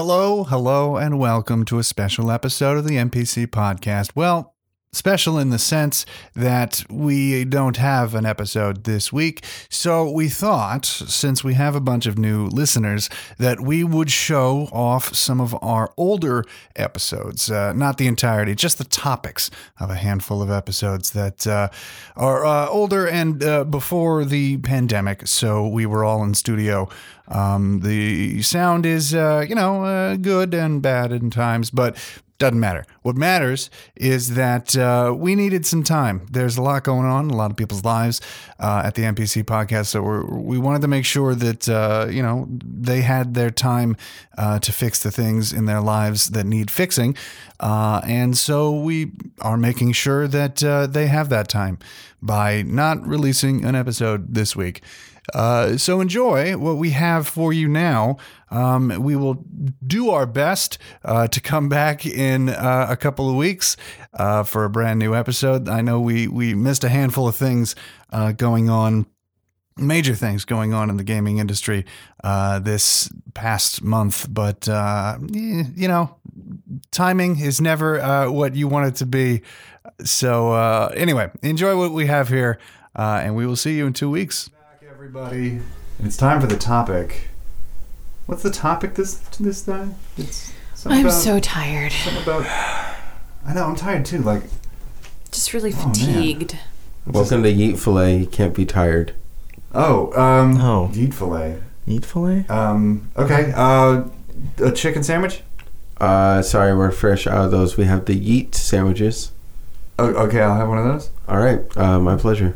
Hello, hello, and welcome to a special episode of the NPC podcast. Well, special in the sense that we don't have an episode this week. So we thought, since we have a bunch of new listeners, that we would show off some of our older episodes. Uh, not the entirety, just the topics of a handful of episodes that uh, are uh, older and uh, before the pandemic. So we were all in studio. Um, the sound is, uh, you know, uh, good and bad in times, but doesn't matter. What matters is that uh, we needed some time. There's a lot going on a lot of people's lives uh, at the NPC podcast, so we wanted to make sure that uh, you know they had their time uh, to fix the things in their lives that need fixing, uh, and so we are making sure that uh, they have that time by not releasing an episode this week. Uh, so enjoy what we have for you now. Um, we will do our best uh, to come back in uh, a couple of weeks uh, for a brand new episode. I know we we missed a handful of things uh, going on. Major things going on in the gaming industry uh, this past month, but uh, you know, timing is never uh, what you want it to be. So, anyway, enjoy what we have here, and we will see you in two weeks everybody. It's time for the topic. What's the topic this this time? It's something I'm about, so tired. something about. I know I'm tired too. Like Just really Oh, man. fatigued. Welcome to Yeet Filet. You can't be tired. oh um Oh. yeet fillet. Eat filet? Um okay. Uh, a chicken sandwich. Uh, sorry, we're fresh out of those. We have the Yeet sandwiches. Oh, okay, I'll have one of those. All right, uh, my pleasure.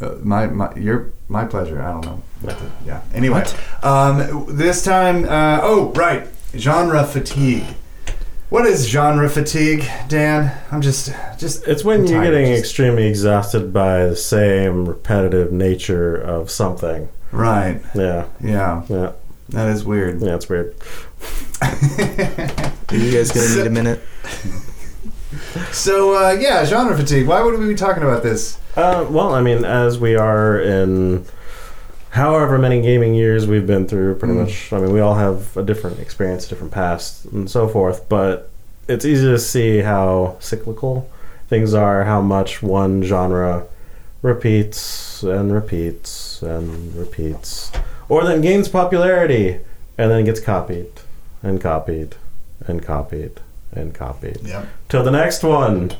Uh, my my your my pleasure. I don't know. What the- yeah. Anyway, um, this time. Uh, oh right, genre fatigue. What is genre fatigue, Dan? I'm just just. It's when you're getting just- extremely exhausted by the same repetitive nature of something. right. Yeah, Yeah, yeah, that is weird. yeah. It's weird. Are you guys gonna need a minute? So uh, yeah, genre fatigue. Why would we be talking about this? Uh, well, I mean, as we are in however many gaming years we've been through, pretty Mm. much. I mean, we all have a different experience, a different past, and so forth. But it's easy to see how cyclical things are. How much one genre repeats and repeats and repeats, or then gains popularity and then gets copied and copied and copied and copied Yep. till the next one.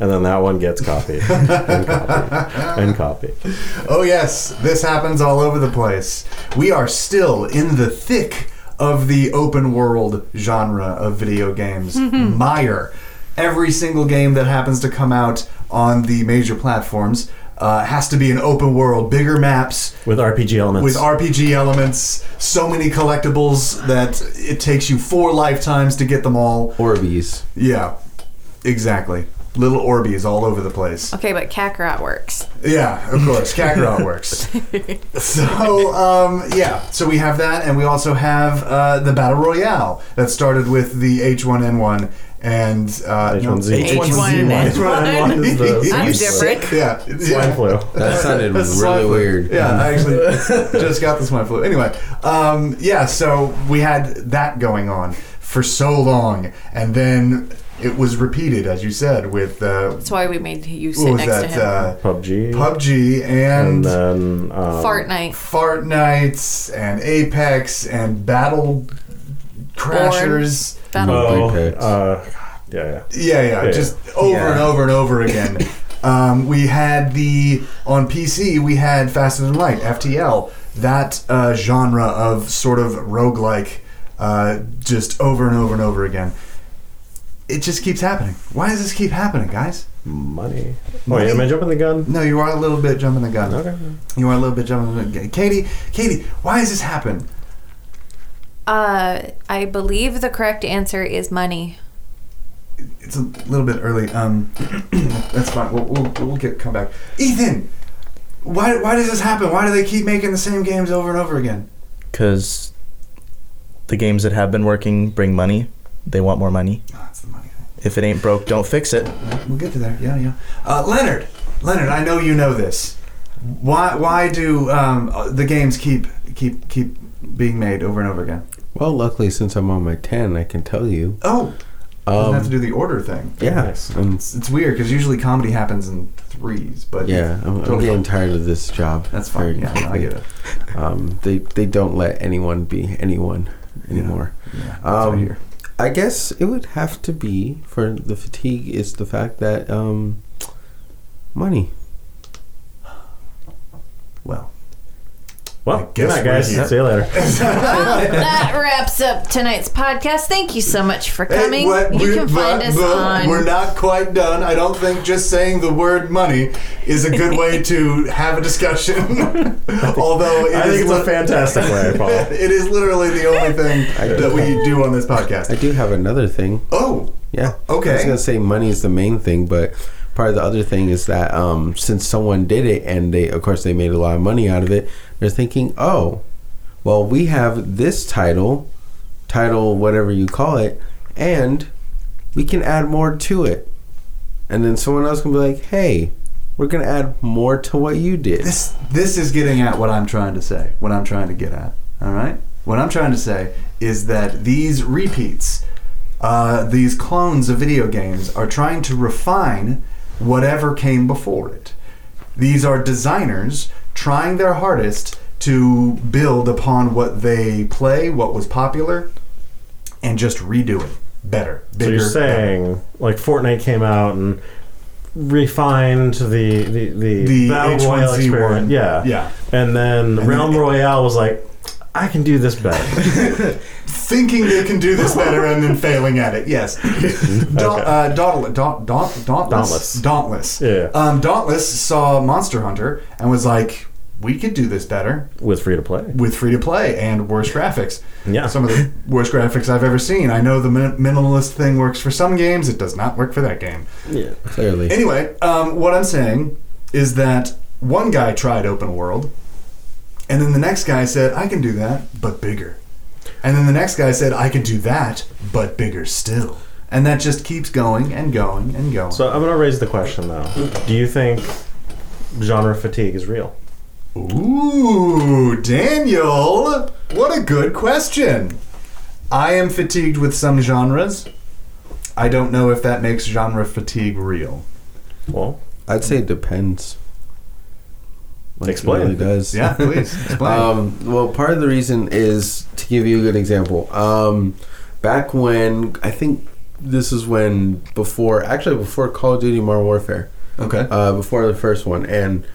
And then that one gets copied and copied and copied. Oh, yes, this happens all over the place. We are still in the thick of the open world genre of video games. Mm-hmm. Mire. Every single game that happens to come out on the major platforms uh, has to be an open world, bigger maps, With RPG elements. with RPG elements, so many collectibles that it takes you four lifetimes to get them all. Orbeez. Yeah, exactly. Little Orbeez all over the place. Okay, but Kakarot works. Yeah, of course. Kakarot works. So, um, yeah. So we have that, and we also have uh, the Battle Royale that started with the H1N1 and uh, H1Z1. H1N1. H1N1 is the That's different. Yeah, swine yeah. flu. That sounded That's really flu. weird. Yeah, I actually just got the swine flu. Anyway, um, yeah, so we had that going on for so long, and then it was repeated, as you said, with uh, That's why we made you what sit was next to that? him. Uh, PUBG. PUBG and, and then um, Fart night. Fart Nights and Apex and Battle Crashers. Battle Oh, uh, yeah, yeah. Yeah, yeah, Yeah. just over Yeah. and over and over again. um, we had the on PC. We had Faster Than Light (FTL). That uh, genre of sort of roguelike, uh, just over and over and over again. It just keeps happening. Why does this keep happening, guys? Money. Money? Wait, am I jumping the gun? No, you are a little bit jumping the gun. Okay. You are a little bit jumping the gun. Katie, Katie, why does this happen? Uh, I believe the correct answer is money. It's a little bit early. Um, that's fine. We'll, we'll, we'll get come back. Ethan, why why does this happen? Why do they keep making the same games over and over again? Because the games that have been working bring money. They want more money. Oh, that's the money. If it ain't broke, don't fix it. We'll get to there. Yeah, yeah. Uh, Leonard, Leonard, I know you know this. Why why do um, the games keep keep keep being made over and over again? Well, luckily, since I'm on my 10, I can tell you. Oh, doesn't have to Um, do the order thing. yeah. I'm- It's, weird because usually comedy happens in threes, but yeah, I'm, I'm Totally getting tired of this job. that's fine. very Yeah, no, I quickly. get it. Um, they they don't let anyone be anyone anymore. Yeah, that's Um, what I hear. I guess it would have to be for the fatigue is the fact that um, money. Well, Well, I good night, guys. here. See you later. that wraps up tonight's podcast. Thank you so much for coming. you can find us on. we're not quite done. I don't think just saying the word money is a good way to have a discussion. Although it I is think it's a fantastic way, Paul. it is literally the only thing that we do on this podcast. I do have another thing. Oh, Yeah. Okay. I was gonna say money is the main thing, but part of the other thing is that um, since someone did it and they, of course, they made a lot of money out of it, they're thinking, oh, well, we have this title, title whatever you call it, and we can add more to it, and then someone else can be like, hey, we're gonna add more to what you did. this this is getting at what I'm trying to say. What I'm trying to get at. All right. What I'm trying to say is that these repeats, uh, these clones of video games, are trying to refine whatever came before it. These are designers trying their hardest to build upon what they play, what was popular, and just redo it better. So you're better. saying like Fortnite came out and refined the the the, The battle royale H1Z1. experience, yeah, Yeah. and then And Realm then- Royale was like, I can do this better. thinking they can do this better and then failing at it. Yes. Da- Okay. uh, Dauntless. Daunt, Daunt, Dauntless. Dauntless. Dauntless. Yeah. Um, Dauntless saw Monster Hunter and was like, we could do this better with free to play. with free to play and worse graphics. Yeah. Some of the worst graphics I've ever seen. I know the min- minimalist thing works for some games, it does not work for that game. Yeah. Clearly. Anyway, um, what I'm saying is that one guy tried open world, and then the next guy said, I can do that, but bigger. And then the next guy said, I can do that, but bigger still. And that just keeps going and going and going. So I'm gonna raise the question though. Do you think genre fatigue is real? Ooh, Daniel, what a good question. I am fatigued with some genres. I don't know if that makes genre fatigue real. Well, I'd say it depends. Like, it really does. Yeah, please explain. Um, well, part of the reason is to give you a good example. Um, back when I think this is when before, actually before Call of Duty Modern Warfare, okay. uh, before the first one, and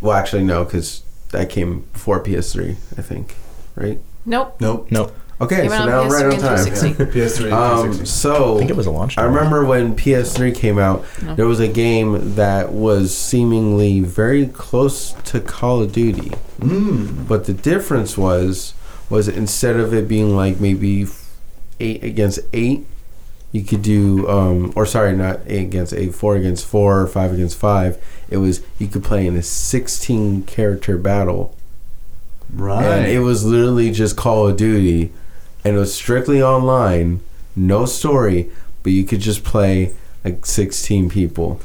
well, actually no, because that came before PS3, I think, right? nope. nope. Nope. Okay, Came so out now on I'm right PS3 on and time. 360. PS3. Um, 360. so I think it was a launch. I title. remember when PS3 came out, No. there was a game that was seemingly very close to Call of Duty. Mm. But the difference was was instead of it being like maybe f- eight against eight, you could do um or sorry, not eight against eight, four against four, or five against five. It was you could play in a sixteen character battle. Right. And it was literally just Call of Duty and it was strictly online, no story, but you could just play like sixteen people.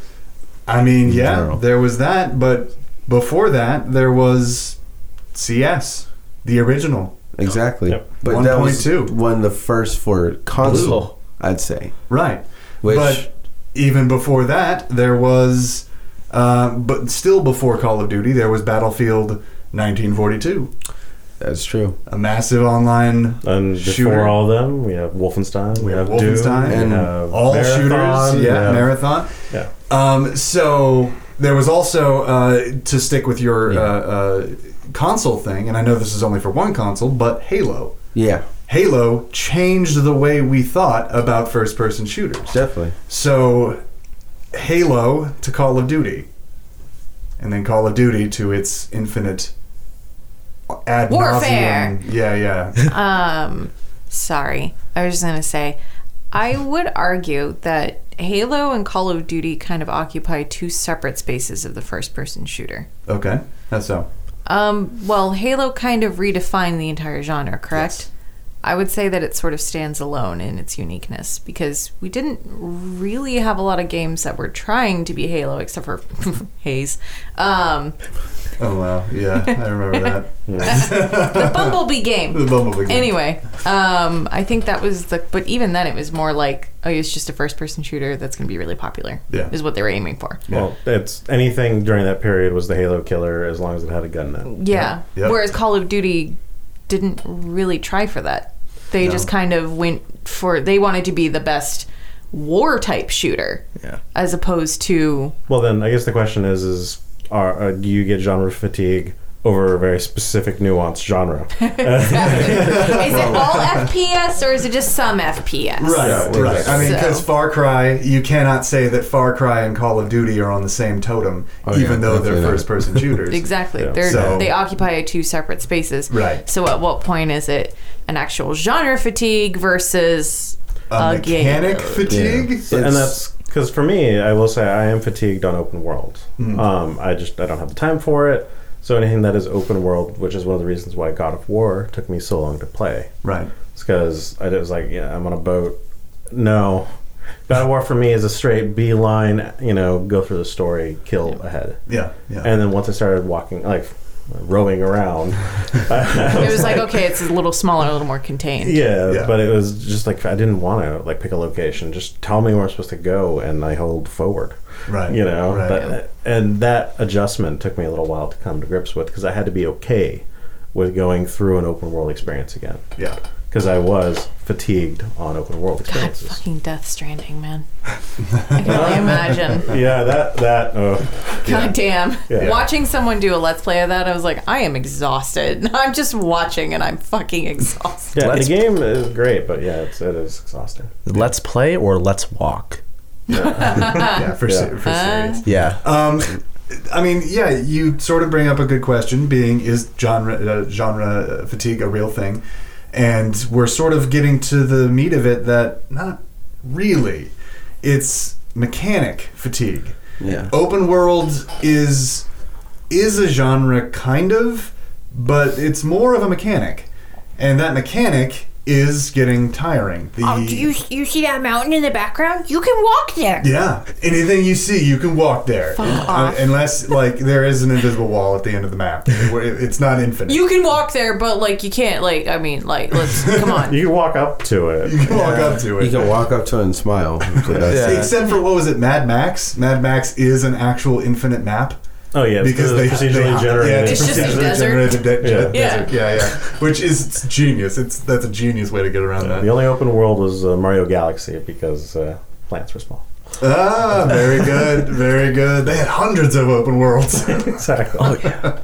I mean, yeah, general. there was that, but before that, there was CS, the original. Exactly. Yep. But that was 1.2. one of the first for console, Blue. I'd say. Right. Which but even before that, there was, uh, but still before Call of Duty, there was Battlefield 1942, that's true. a massive online and before Shooter. all of them, we have Wolfenstein, we, We have have Doom, Wolfenstein, we and have all Marathon, shooters, we yeah, have- marathon. Yeah. Um, so there was also uh, to stick with your Yeah. uh, uh, console thing, and I know this is only for one console, but Halo. Yeah, Halo changed the way we thought about first-person shooters. definitely. So, Halo to Call of Duty, and then Call of Duty to its infinite ad Warfare. Yeah, yeah. Um, sorry. I was just gonna say, I would argue that Halo and Call of Duty kind of occupy two separate spaces of the first-person shooter. Okay, how so. Um, well, Halo kind of redefined the entire genre, correct? I would say that it sort of stands alone in its uniqueness because we didn't really have a lot of games that were trying to be Halo, except for Haze. Um, Oh wow, yeah, I remember that. the Bumblebee game. The Bumblebee. game. Anyway, um, I think that was the. But even then, it was more like, oh, it's just a first-person shooter that's going to be really popular. Yeah. is what they were aiming for. Well, it's anything during that period was the Halo killer as long as it had a gun in it. Yeah. Yep. Whereas Call of Duty didn't really try for that. They just kind of went for. They wanted to be the best war type shooter, Yeah. as opposed to. Well, then I guess the question is: is are, uh, do you get genre fatigue over a very specific nuanced genre? is it all FPS or is it just some FPS? Right, Yeah, right. I mean, So- because Far Cry, you cannot say that Far Cry and Call of Duty are on the same totem, Oh, yeah, even though they're definitely first-person shooters. Exactly. Yeah. They're, So- they occupy two separate spaces. Right. So at what point is it an actual genre fatigue versus A game? mechanic fatigue. Yeah. and that's because for me, I will say I am fatigued on open world. Um, I just I don't have the time for it. So anything that is open world, which is one of the reasons why God of War took me so long to play, Right. it's because I was like, yeah, I'm on a boat. No, God of War for me is a straight beeline. You know, go through the story, kill ahead, Yeah. Yeah. and then once I started walking, like rowing around, It was like okay, it's a little smaller, a little more contained. Yeah, Yeah. but it was just like I didn't want to like pick a location. Just tell me where I'm supposed to go, and I hold forward. right. You know, Right. But- and that adjustment took me a little while to come to grips with because I had to be okay with going through an open world experience again yeah. Because I was fatigued on open world God, fucking Death Stranding, man. I can only imagine. yeah, that that. Oh, God damn. Yeah. Watching someone do a let's play of that, I was like, I am exhausted. I'm just watching and I'm fucking exhausted. yeah. Let's- the game is great, but yeah, it's it is exhausting. Let's play or let's walk. yeah. For, se- Yeah. for serious. Yeah. Um, I mean, yeah, you sort of bring up a good question. Being is genre uh, genre fatigue a real thing? And we're sort of getting to the meat of it that not really. It's mechanic fatigue. Yeah. Open world is is a genre kind of, but it's more of a mechanic, and that mechanic is getting tiring. The, Oh, do you you see that mountain in the background? You can walk there. Yeah, anything you see, you can walk there, Fuck Uh, off. unless like there is an invisible wall at the end of the map. where it- It's not infinite. You can walk there, but like you can't like I mean like let's come on. You can walk up to it. You can walk up to it. You can walk up to it and smile. Yeah. Except for what was it, Mad Max? Mad Max is an actual infinite map Oh yeah, because they it's procedurally they, generated. Yeah, It's just a procedurally desert. generated de- Yeah. de- desert. Yeah, yeah. Which is it's genius. It's that's a genius way to get around The that. The only open world was uh, Mario Galaxy because uh, plants were small. Ah, very good, very good. They had hundreds of open worlds. Exactly. Oh yeah.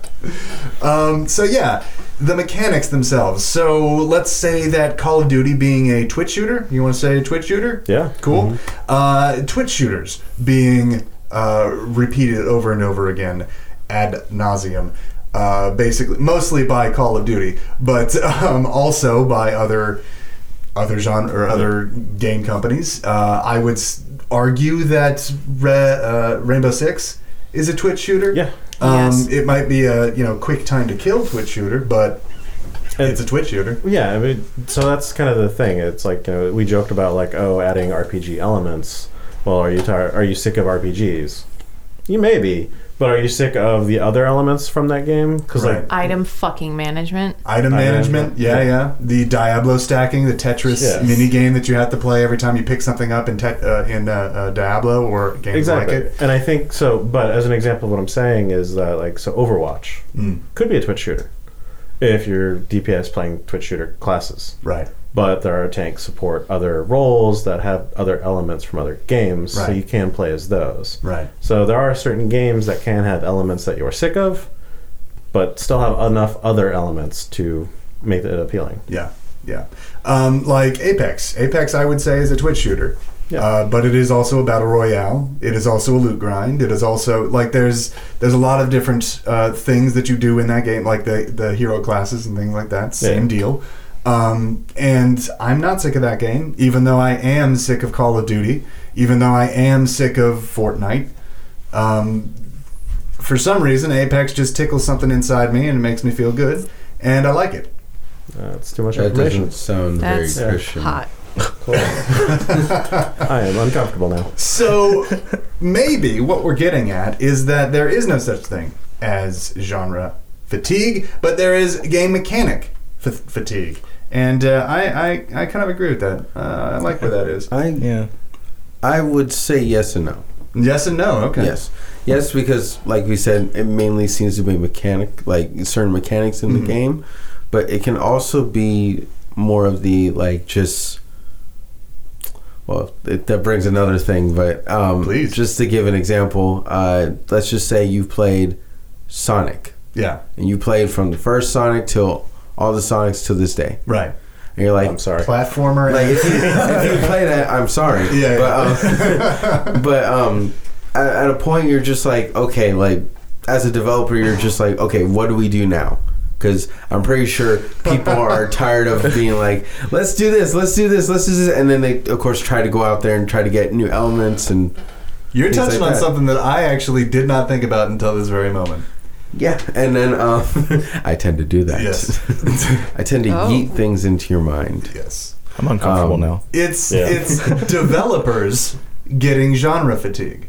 Um, so yeah, the mechanics themselves. So let's say that Call of Duty being a Twitch shooter. You want to say Twitch shooter? Yeah. Cool. Uh, Twitch shooters being uh, repeated over and over again ad nauseum. Uh, basically, mostly by Call of Duty, but um, also by other other genre or other game companies. Uh, I would argue that Re- uh, Rainbow Six is a Twitch shooter. Yeah. Um, Yes. It might be a you know quick time to kill Twitch shooter, but And- it's a Twitch shooter. Yeah, I mean, so that's kind of the thing. It's like you know, we joked about like, oh, adding RPG elements. Well, are you tired? Are you sick of RPGs? You may be, but are you sick of the other elements from that game? Because Right. like, Item fucking management. Item Item management, management, yeah, yeah. yeah. The Diablo stacking, the Tetris Yes. mini game that you have to play every time you pick something up in te- uh, in uh, uh, Diablo or games exactly. like it. And I think so. But as an example, of what I'm saying is that like, so Overwatch Mm, could be a Twitch shooter if you're DPS playing Twitch shooter classes. right. But there are tanks support other roles that have other elements from other games, so you can play as those. Right. So there are certain games that can have elements that you're sick of, but still have enough other elements to make it appealing. Yeah. Yeah. Um, like Apex. Apex, I would say, is a Twitch shooter. Yeah. Uh, but it is also a battle royale. It is also a loot grind. It is also like there's there's a lot of different uh, things that you do in that game, like the the hero classes and things like that. Same Yeah. deal. Um, and I'm not sick of that game, even though I am sick of Call of Duty, even though I am sick of Fortnite. Um, for some reason, Apex just tickles something inside me and it makes me feel good, and I like it. That's too much That information. doesn't sound very Christian. hot. I am uncomfortable now. So maybe what we're getting at is that there is no such thing as genre fatigue, but there is game mechanic fa- fatigue. And uh, I, I, I kind of agree with that. Uh, I like where that is. I Yeah. I would say yes and no. Yes and no. Okay. Yes, yes, because like we said, it mainly seems to be mechanic, like certain mechanics in Mhm. the game, but it can also be more of the like just. Well, it, that brings another thing, but um, Please. just to give an example, uh, let's just say you've played Sonic, Yeah. and you played from the first Sonic till all the Sonics to this day, Right. and you're like, I'm sorry. Platformer. like if you, if you play that, I'm sorry. Yeah, But um, but um, at, at a point you're just like, okay, like as a developer, you're just like, okay, what do we do now? Because I'm pretty sure people are tired of being like, let's do this, let's do this, let's do this, and then they of course try to go out there and try to get new elements and You're touching like on that. something that I actually did not think about until this very moment. Yeah, and then um, I tend to do that. Yes. I tend to Oh. yeet things into your mind. yes. I'm uncomfortable Um, now. It's Yeah. it's developers getting genre fatigue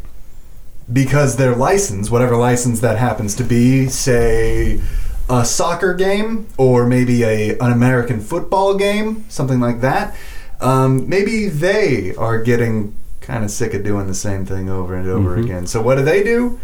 because their license, whatever license that happens to be, say a soccer game or maybe a an American football game, something like that. Um, maybe they are getting kind of sick of doing the same thing over and over Mhm. again. So what do they do?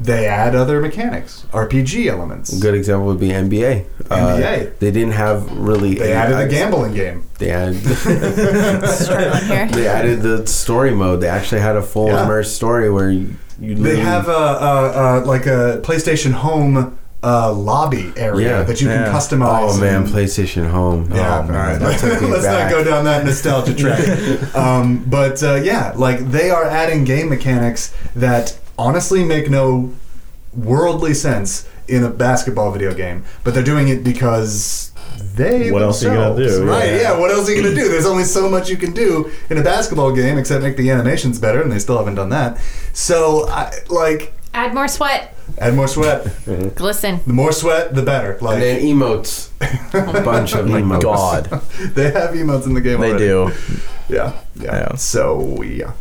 They add other mechanics, RPG elements. A good example would be NBA. NBA. Uh, they didn't have really. They added a gambling game. They added. Struggling here. they added the story mode. They actually had a full Yeah. immersed story where you. you They have a, a, a like a PlayStation Home uh, lobby area Yeah. that you can customize. Oh man, PlayStation Home. Yeah, oh, man, right. that took me Let's back. not go down that nostalgia track. um, but uh, yeah, like they are adding game mechanics that honestly make no worldly sense in a basketball video game, but they're doing it because they. What else are you gonna themselves- do? Right? Yeah. Yeah. What else are you gonna do? There's only so much you can do in a basketball game except make the animations better, and they still haven't done that. So, I, like, Add more sweat. add more sweat. Glisten. The more sweat, the better. Like And then emotes. a bunch of emotes. God, they have emotes in the game. they already. do. Yeah, yeah. Yeah. So yeah,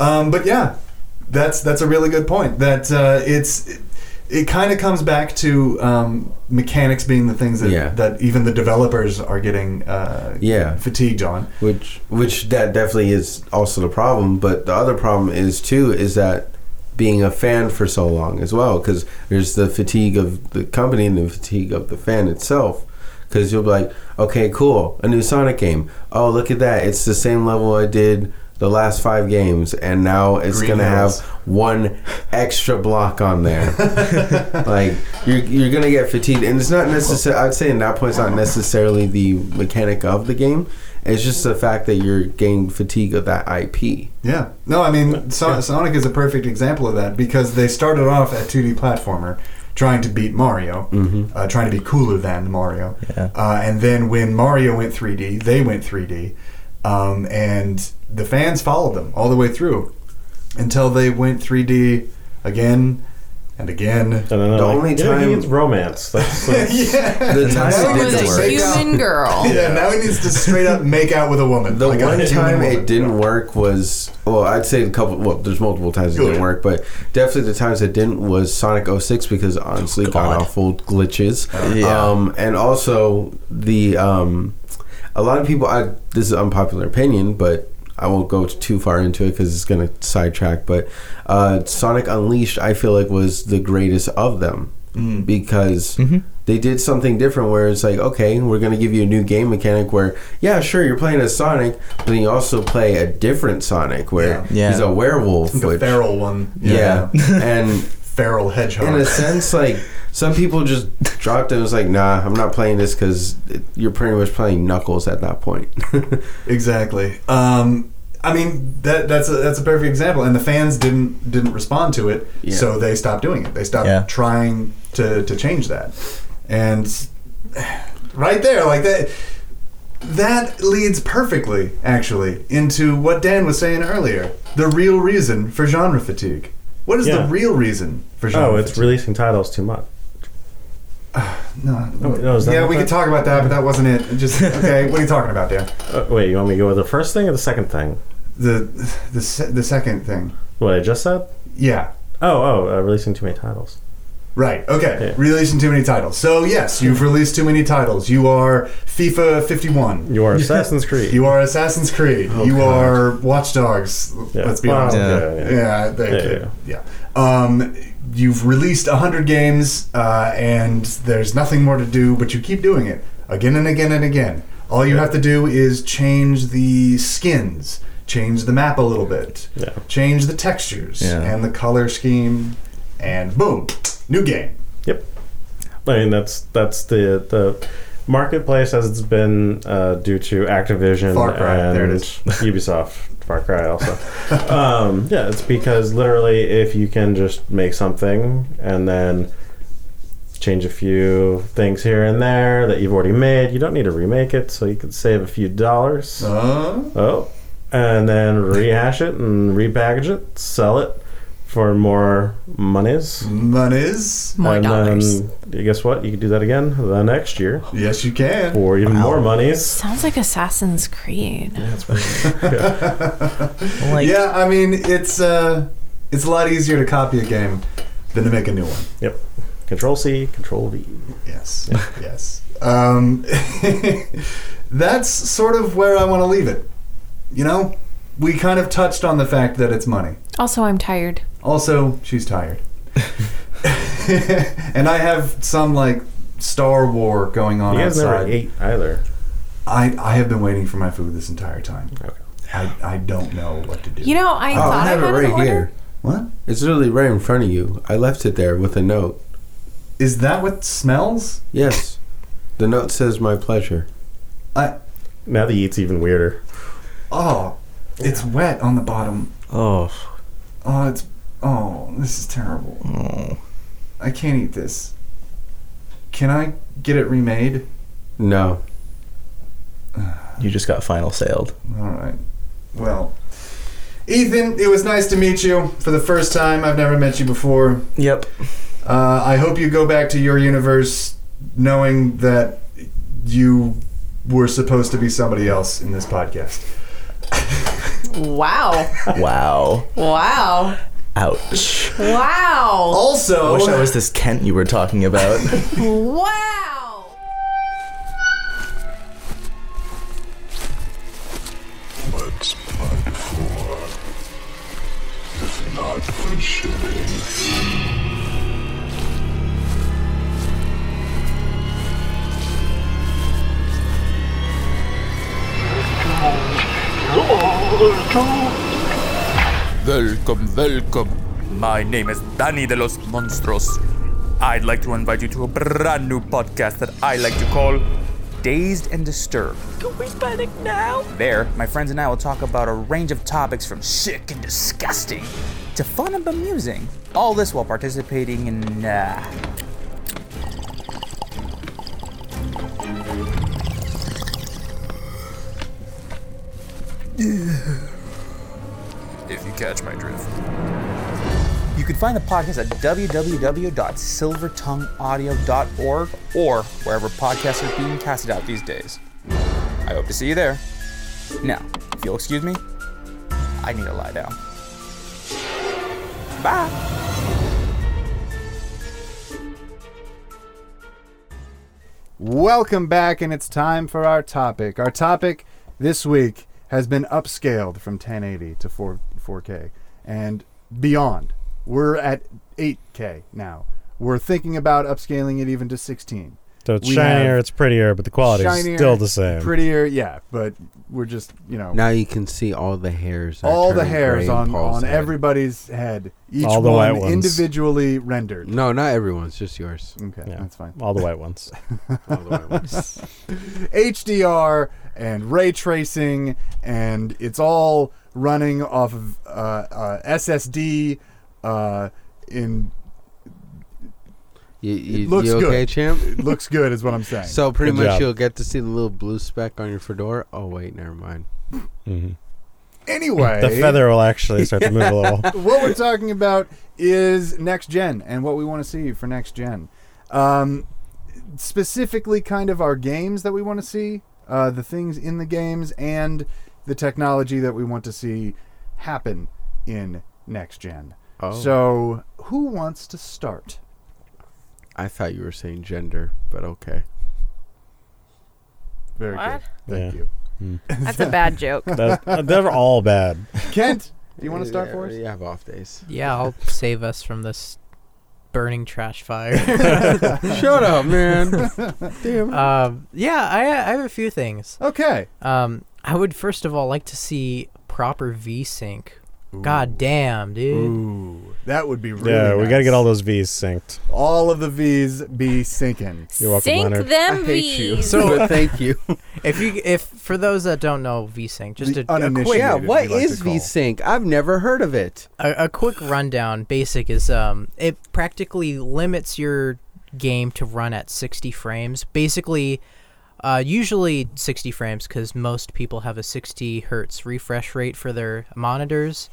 um, but yeah, that's that's a really good point. That uh, it's it, it kind of comes back to um, mechanics being the things that Yeah. that even the developers are getting uh, Yeah. fatigued on. which which that definitely is also the problem but the other problem is too is that being a fan for so long as well because there's the fatigue of the company and the fatigue of the fan itself because you'll be like okay cool a new sonic game oh look at that it's the same level i did the last five games and now it's Green gonna Hills. have one extra block on there like you're, you're gonna get fatigued and it's not necessary. i'd say in that point it's not necessarily the mechanic of the game it's just the fact that you're getting fatigue of that ip Yeah. No, I mean so- Sonic is a perfect example of that because they started off at 2D platformer trying to beat Mario, Mhm. uh, trying to be cooler than Mario. Yeah. Uh, and then when Mario went 3D, they went 3D. Um, and the fans followed them all the way through until they went 3D again and again. And then The like, only "Yeah, he time- needs romance. That's, that's yeah. The time Now it didn't needs With a work. human girl. Yeah, now he needs to straight up make out with a woman. The Like one time woman. it didn't work was well, I'd say a couple. Well, there's multiple times it Good. didn't work, but definitely the times it didn't was Sonic 06 because honestly, got God. awful glitches. Yeah. Um, and also the um, a lot of people. I this is unpopular opinion, but I won't go too far into it because it's going to sidetrack. But uh, Sonic Unleashed, I feel like was the greatest of them Mm. because Mhm. they did something different where it's like, okay, we're going to give you a new game mechanic where, yeah, sure, you're playing as Sonic, but then you also play a different Sonic where Yeah. he's a werewolf. The which, feral one. yeah. and Feral hedgehog. in a sense, like, some people just dropped it and was like, nah, I'm not playing this because you're pretty much playing Knuckles at that point. Exactly. Um, I mean that that's a that's a perfect example, and the fans didn't didn't respond to it, Yeah. so they stopped doing it. They stopped Yeah. trying to to change that, and right there, like that. That leads perfectly, actually, into what Dan was saying earlier. The real reason for genre fatigue. What is the real reason for genre oh, it's fatigue? releasing titles too much. No, Oh, no, is that yeah, what we that- could talk about that, but that wasn't it. It Just okay. what are you talking about, Dan? Uh, wait, you want me to go with the first thing or the second thing? The the se- the second thing. What I just said? Yeah. Oh, oh, uh, releasing too many titles. Right. Okay. Yeah. Releasing too many titles. So yes, you've released too many titles. You are FIFA 51. You are Assassin's Creed. You are Assassin's Creed. Oh, you God. are Watch Dogs. Yeah. Let's be honest. Yeah. yeah, yeah. They Yeah. Um, you've released hundred games, uh, and there's nothing more to do, but you keep doing it again and again and again. All you have to do is change the skins, change the map a little bit, change the textures and the color scheme, and boom, new game. Yep. I mean that's that's the the marketplace as it's been uh, due to Activision Far Cry, and there it is. Ubisoft. Far Cry also. um, yeah, it's because literally if you can just make something and then change a few things here and there that you've already made, you don't need to remake it, so you can save a few dollars. Uh, Oh, and then rehash it and repackage it, sell it for more monies. monies. More and dollars. then guess what? You can do that again the next year Yes, you can. for even more monies. Sounds like Assassin's Creed. Like, yeah, I mean it's uh, it's a lot easier to copy a game than to make a new one. Yep. Control C, Control V. Yes, yes. Um, that's sort of where I want to leave it. You know, we kind of touched on the fact that it's money. Also, I'm tired. Also, she's tired. and I have some like Star War going on You guys never outside. ate either. I, I have been waiting for my food this entire time. Okay. I, I don't know what to do. You know, I Oh, thought I have I it had an right order. here. what? It's literally right in front of you. I left it there with a note. Is that what smells? Yes. The note says my pleasure. I Now the eat's even weirder. oh, it's wet on the bottom. oh, Oh, it's oh, this is terrible. oh. I can't eat this. Can I get it remade? No. You just got final sailed. All right. Well, Ethan, it was nice to meet you for the first time. I've never met you before. Yep. Uh, I hope you go back to your universe knowing that you were supposed to be somebody else in this podcast. Wow. Wow. Wow. Ouch. Wow. Also, I wish I was this Kent you were talking about. Wow. What's blood for? If not for shitting. Welcome, welcome. My name is Danny de los Monstros. I'd like to invite you to a brand new podcast that I like to call Dazed and Disturbed. Go panic now. There, my friends and I will talk about a range of topics from sick and disgusting to fun and bemusing. All this while participating in, uh, if you catch my drift. You can find the podcast at www.silvertongueaudio.org or wherever podcasts are being casted out these days. I hope to see you there. Now, if you'll excuse me, I need to lie down. Bye. Welcome back, and it's time for our topic. Our topic this week has been upscaled from 1080 to 4, 4K and beyond. We're at 8K now. We're thinking about upscaling it even to 16. So it's We shinier, it's prettier, but the quality is Shinier, still the same. Prettier, yeah, but we're just, you know, Now you can see all the hairs. are all the turning hairs gray on, Paul's on head. everybody's head. Each All the one white ones. individually rendered. No, not everyone's, just yours. Okay, Yeah. that's fine. All the white ones. All the white ones. HDR and ray tracing, and it's all running off of uh, uh, SSD. Uh, in You, you, looks you okay, good. champ? it looks good, is what I'm saying. So pretty Good much job. you'll get to see the little blue speck on your fedora. Oh wait, never mind. hmm anyway, The feather will actually start to move a little. what we're talking about is next gen and what we want to see for next gen. Um, specifically kind of our games that we want to see, uh, the things in the games, and the technology that we want to see happen in next gen. Oh. So, who wants to start? I thought you were saying gender, but okay. Very What? good. Thank Yeah. you. That's a bad joke. That- uh, they're all bad. Kent, do you want to start yeah, for us? You have off days. Yeah, I'll save us from this burning trash fire. Shut up, man. Damn. um, yeah, I, I have a few things. Okay. Um, I would first of all like to see proper VSync. God damn, dude. Ooh, that would be really yeah, we got to get all those V's synced. all of the V's be sinking. You're welcome, Sink Leonard. them I hate you. So- thank you. If you, if for those that don't know VSync, just The a, a, uninitiated. quick, yeah, we what like is to call. VSync? I've never heard of it. a, a quick rundown. Basic is um, it practically limits your game to run at 60 frames. Basically, uh, usually 60 frames because most people have a 60 hertz refresh rate for their monitors.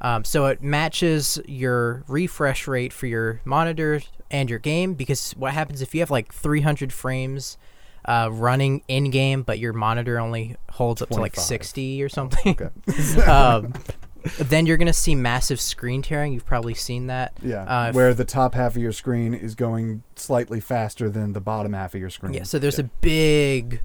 Um, so it matches your refresh rate for your monitor and your game because what happens if you have like 300 frames uh, running in game, but your monitor only holds up to like 60 or something? Okay. um, then you're gonna see massive screen tearing. You've probably seen that. Yeah, Uh, where the top half of your screen is going slightly faster than the bottom half of your screen. Yeah, so there's a big,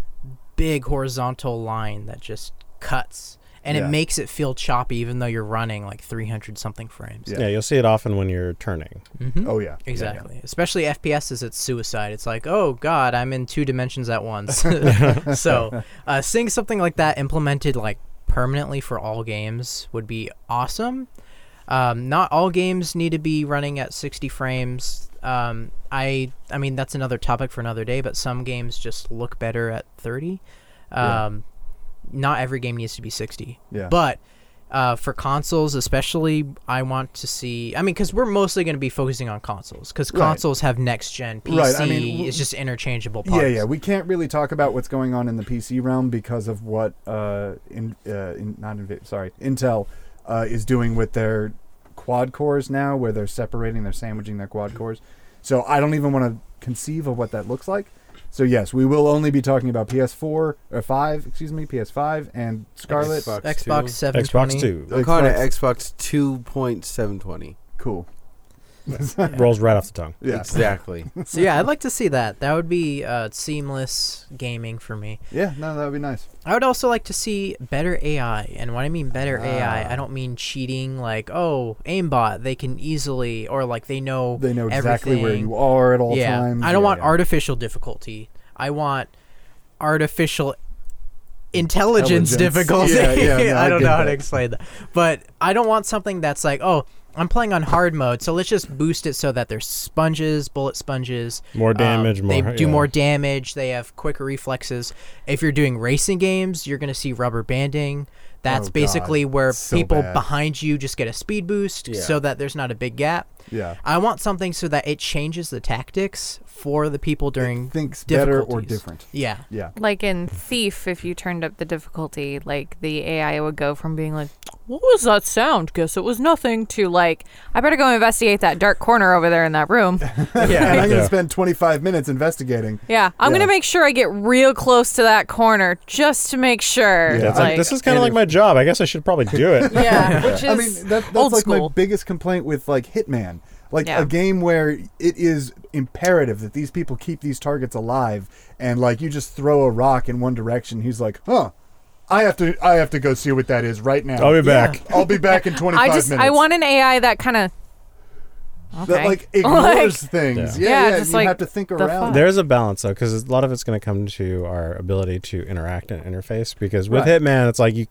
big horizontal line that just cuts, and Yeah. it makes it feel choppy, even though you're running like 300 something frames. Yeah. Yeah. you'll see it often when you're turning. hmm Oh yeah, Exactly. Especially FPS is it's suicide. It's like, oh god, I'm in two dimensions at once. so, uh, seeing something like that implemented like permanently for all games would be awesome. Um, not all games need to be running at 60 frames. Um, I, I mean, that's another topic for another day. But some games just look better at 30. Yeah. Um, Not every game needs to be 60. Yeah. But uh, for consoles, especially, I want to see. I mean, because we're mostly going to be focusing on consoles, because Right. consoles have next gen. PC Right, I mean, w- is just interchangeable parts. Yeah, yeah. We can't really talk about what's going on in the PC realm because of what uh, in, uh, in not sorry, Intel uh, is doing with their quad cores now, where they're separating, they're sandwiching their quad cores. So I don't even want to conceive of what that looks like. So yes, we will only be talking about PS4 or uh, five, excuse me, PS5 and Scarlett. Xbox Xbox Two. 720. Xbox Two I'm calling it Xbox- Xbox 2.720. Cool. rolls right off the tongue. Yeah. Exactly. So yeah, I'd like to see that. That would be uh, seamless gaming for me. Yeah. No, that would be nice. I would also like to see better AI, and when I mean better AI, Ah. I don't mean cheating. Like, oh, aimbot, they can easily, or like they know They know exactly where you are at all yeah, times. I don't Yeah, want yeah. artificial difficulty. I want artificial intelligence, Intelligence. difficulty. Yeah, yeah, no, I I don't get know how to explain that, but I don't want something that's like, oh, I'm playing on hard mode, so let's just boost it so that there's sponges, bullet sponges. More damage, Um, damage, they more- do yeah. more damage. They have quicker reflexes. If you're doing racing games, you're gonna see rubber banding. That's Oh, God. basically where So people bad. behind you just get a speed boost, Yeah. so that there's not a big gap. Yeah. I want something so that it changes the tactics for the people during thinks better or different. Yeah. Yeah. Like in Thief, if you turned up the difficulty, like the AI would go from being like, "What was that sound? Guess it was nothing," to like, "I better go investigate that dark corner over there in that room." and I'm going to Yeah. spend 25 minutes investigating. yeah, I'm Yeah. gonna make sure I get real close to that corner just to make sure. Yeah, like, like, this is kind of like my job. I guess I should probably do it. yeah, which is I mean, that, that's old like my biggest complaint with like Hitman. Like Yeah. a game where it is imperative that these people keep these targets alive, and like you just throw a rock in one direction, he's like, "Huh, I have to, I have to go see what that is right now. I'll be back. I'll be back in 25 I just minutes." I want an AI that kind of that like ignores things. Yeah, Yeah, yeah. just you like, have to think the around. fuck? There's a balance though, because a lot of it's going to come to our ability to interact and interface. Because with Right. Hitman, it's like you,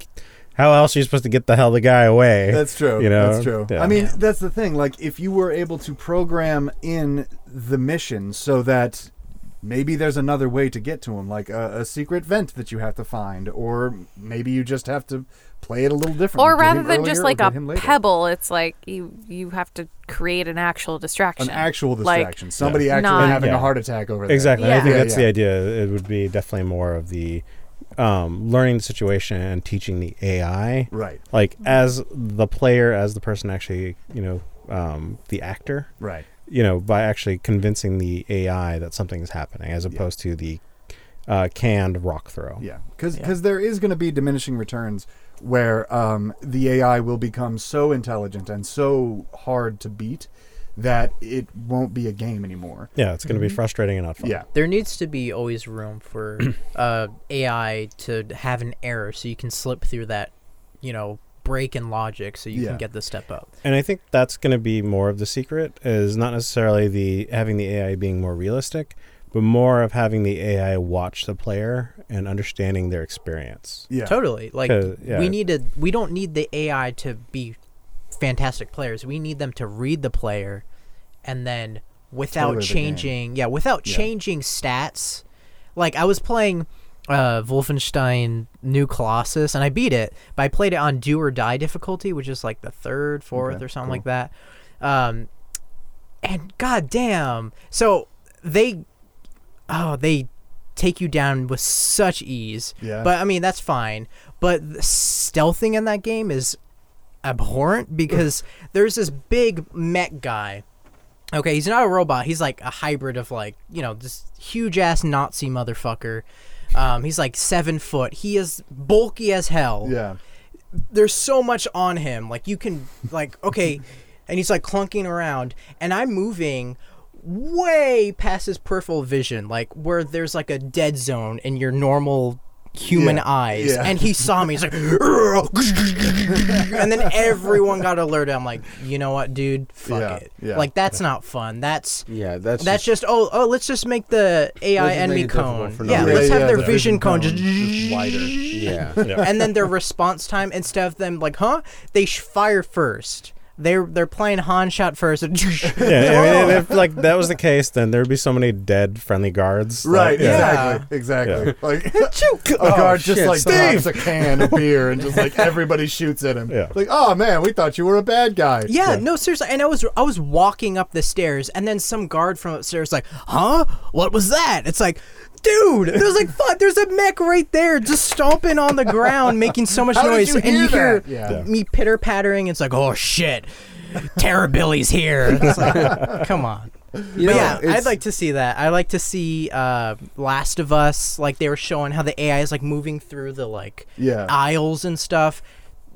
how else are you supposed to get the hell the guy away? That's true. You know? that's true. Yeah. I mean, that's the thing. Like, if you were able to program in the mission so that maybe there's another way to get to him, like a, a secret vent that you have to find, or maybe you just have to play it a little differently. or rather than just like a pebble, it's like you you have to create an actual distraction. an actual Like, distraction. Somebody actually not- having Yeah. a heart attack over there. Exactly. I think Yeah, that's yeah. the idea. It would be definitely more of the um, learning the situation and teaching the AI. Right. Like as the player, as the person actually, you know, um, the actor, Right. you know, by actually convincing the AI that something is happening, as opposed to the uh, canned rock throw. Yeah, because because there is going to be diminishing returns where um, the AI will become so intelligent and so hard to beat that it won't be a game anymore. Yeah, it's going to be frustrating and not fun. Yeah, There needs to be always room for uh, AI to have an error so you can slip through that, you know, break in logic so you Yeah. can get the step up. And I think that's going to be more of the secret is not necessarily the having the AI being more realistic, but more of having the AI watch the player and understanding their experience. yeah, Totally. Like 'Cause, yeah. we need to we don't need the AI to be fantastic players. We need them to read the player and then without changing yeah, without Yeah. changing stats. Like I was playing uh Wolfenstein New Colossus and I beat it, but I played it on do or die difficulty, which is like the third, fourth Okay, or something cool. like that. Um and god damn. So they oh, they take you down with such ease. Yeah. But I mean, that's fine. But the stealthing in that game is abhorrent because there's this big mech guy. Okay, he's not a robot. He's like a hybrid of like, you know, this huge ass Nazi motherfucker. Um, he's like seven foot. He is bulky as hell yeah, there's so much on him. Like you can like okay, and he's like clunking around, and I'm moving way past his peripheral vision, like where there's like a dead zone in your normal human Yeah, eyes. yeah. And he saw me. He's like, and then everyone got alerted. I'm like, you know what, dude? Fuck Yeah, it. yeah. Like that's not fun. That's Yeah, that's that's just oh oh let's just make the AI Let's enemy make it difficult cone. no Yeah, reason. let's have yeah, their the vision vision cone cone just just wider. yeah. and then their response time instead of them like huh they sh- fire first they're they're playing Han shot first and Yeah, I mean, if like that was the case, then there'd be so many dead friendly guards. right, Like, yeah. exactly, exactly. Yeah. Like a guard oh, just shit, like Steve! drops a can of beer and just like everybody shoots at him. Yeah. Like, oh man, we thought you were a bad guy. yeah, no seriously and I was I was walking up the stairs and then some guard from upstairs like huh what was that it's like dude there's like fuck there's a mech right there just stomping on the ground making so much How did noise you and hear you hear that? Yeah. me pitter pattering it's like oh shit Terrorbilly's here it's like come on You but know, yeah, I'd like to see that. I like to see uh, Last of Us, like they were showing how the AI is like moving through the like Yeah. aisles and stuff.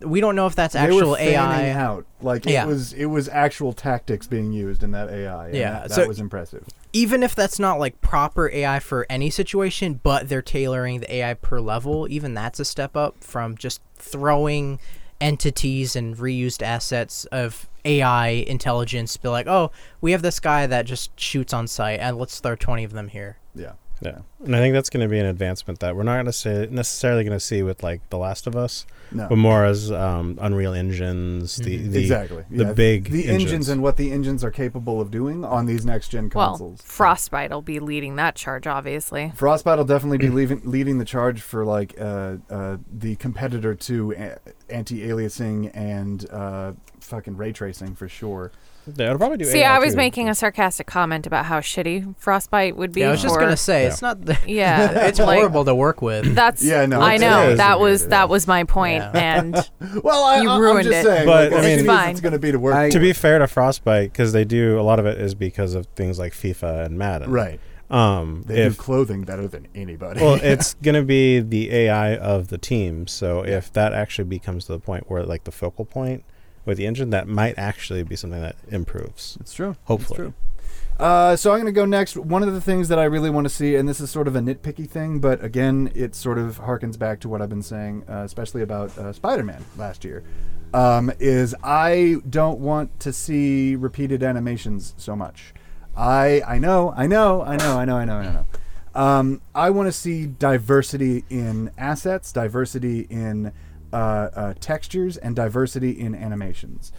We don't know if that's They actual were AI. out. Like Yeah. it was it was actual tactics being used in that AI. and Yeah, that, that so- was impressive. Even if that's not like proper AI for any situation, but they're tailoring the AI per level, even that's a step up from just throwing entities and reused assets of AI intelligence. Be like, oh, we have this guy that just shoots on sight, and let's throw twenty of them here. Yeah. Yeah, and I think that's going to be an advancement that we're not going to say necessarily going to see with like The Last of Us, No. but more as um, Unreal engines, the, the exactly. the Yeah, big the engines. and what the engines are capable of doing on these next gen consoles. Well, consoles. Frostbite will be leading that charge, obviously. Frostbite will definitely be leaving, leading the charge for like uh, uh, the competitor to a- anti-aliasing and uh, fucking ray tracing for sure. Yeah, it'll probably do. See, AI I was too. making a sarcastic comment about how shitty Frostbite would be. Yeah, I was just for- gonna say Yeah. it's not. The, Yeah, it's like- horrible to work with. That's Yeah, no, I it's- know it is. that was Yeah. that was my point, Yeah. and Well, I, You I, ruined am just it. saying, But, like, I as mean- easy as Fine. it's going to be to work. I- To be fair to Frostbite, because they do a lot of it is because of things like FIFA and Madden. right, Um, they if do clothing better than anybody. well, it's gonna be the AI of the team. So if that actually becomes to the point where like the focal point with the engine, that might actually be something that improves. it's true. Hopefully. It's true. Uh, so I'm going to go next. One of the things that I really want to see, and this is sort of a nitpicky thing, but again, it sort of harkens back to what I've been saying, uh, especially about uh, Spider-Man last year, um, is I don't want to see repeated animations so much. I I know, I know, I know, I know, I know, I know. Um, I want to see diversity in assets, diversity in uh, uh, textures, and diversity in animations.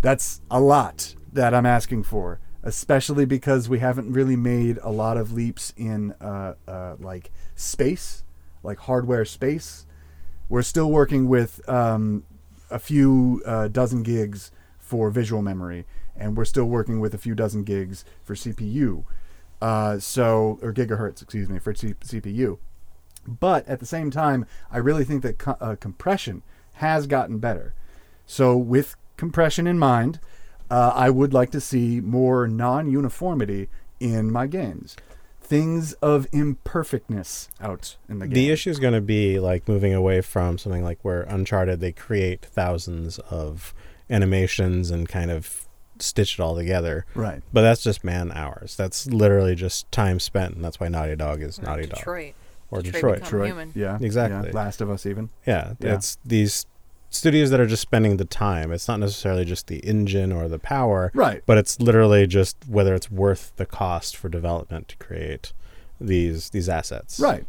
That's a lot that I'm asking for, especially because we haven't really made a lot of leaps in uh, uh, like space, like hardware space. We're still working with um, a few dozen gigs for visual memory, and we're still working with a few dozen gigs for CPU. Uh, so, or gigahertz, excuse me, for C- CPU. But at the same time, I really think that co- uh, compression has gotten better. So, with compression in mind, uh, I would like to see more non-uniformity in my games. Things of imperfectness out in the game. The issue is going to be like moving away from something like where Uncharted they create thousands of animations and kind of stitch it all together. Right. But that's just man hours. That's literally just time spent, and that's why Naughty Dog is Naughty Dog. Detroit. Or Detroit Detroit. Detroit. human. Yeah. Exactly. yeah. Last of Us even. Yeah, Yeah. it's these studios that are just spending the time. It's not necessarily just the engine or the power, Right. but it's literally just whether it's worth the cost for development to create these these assets. Right.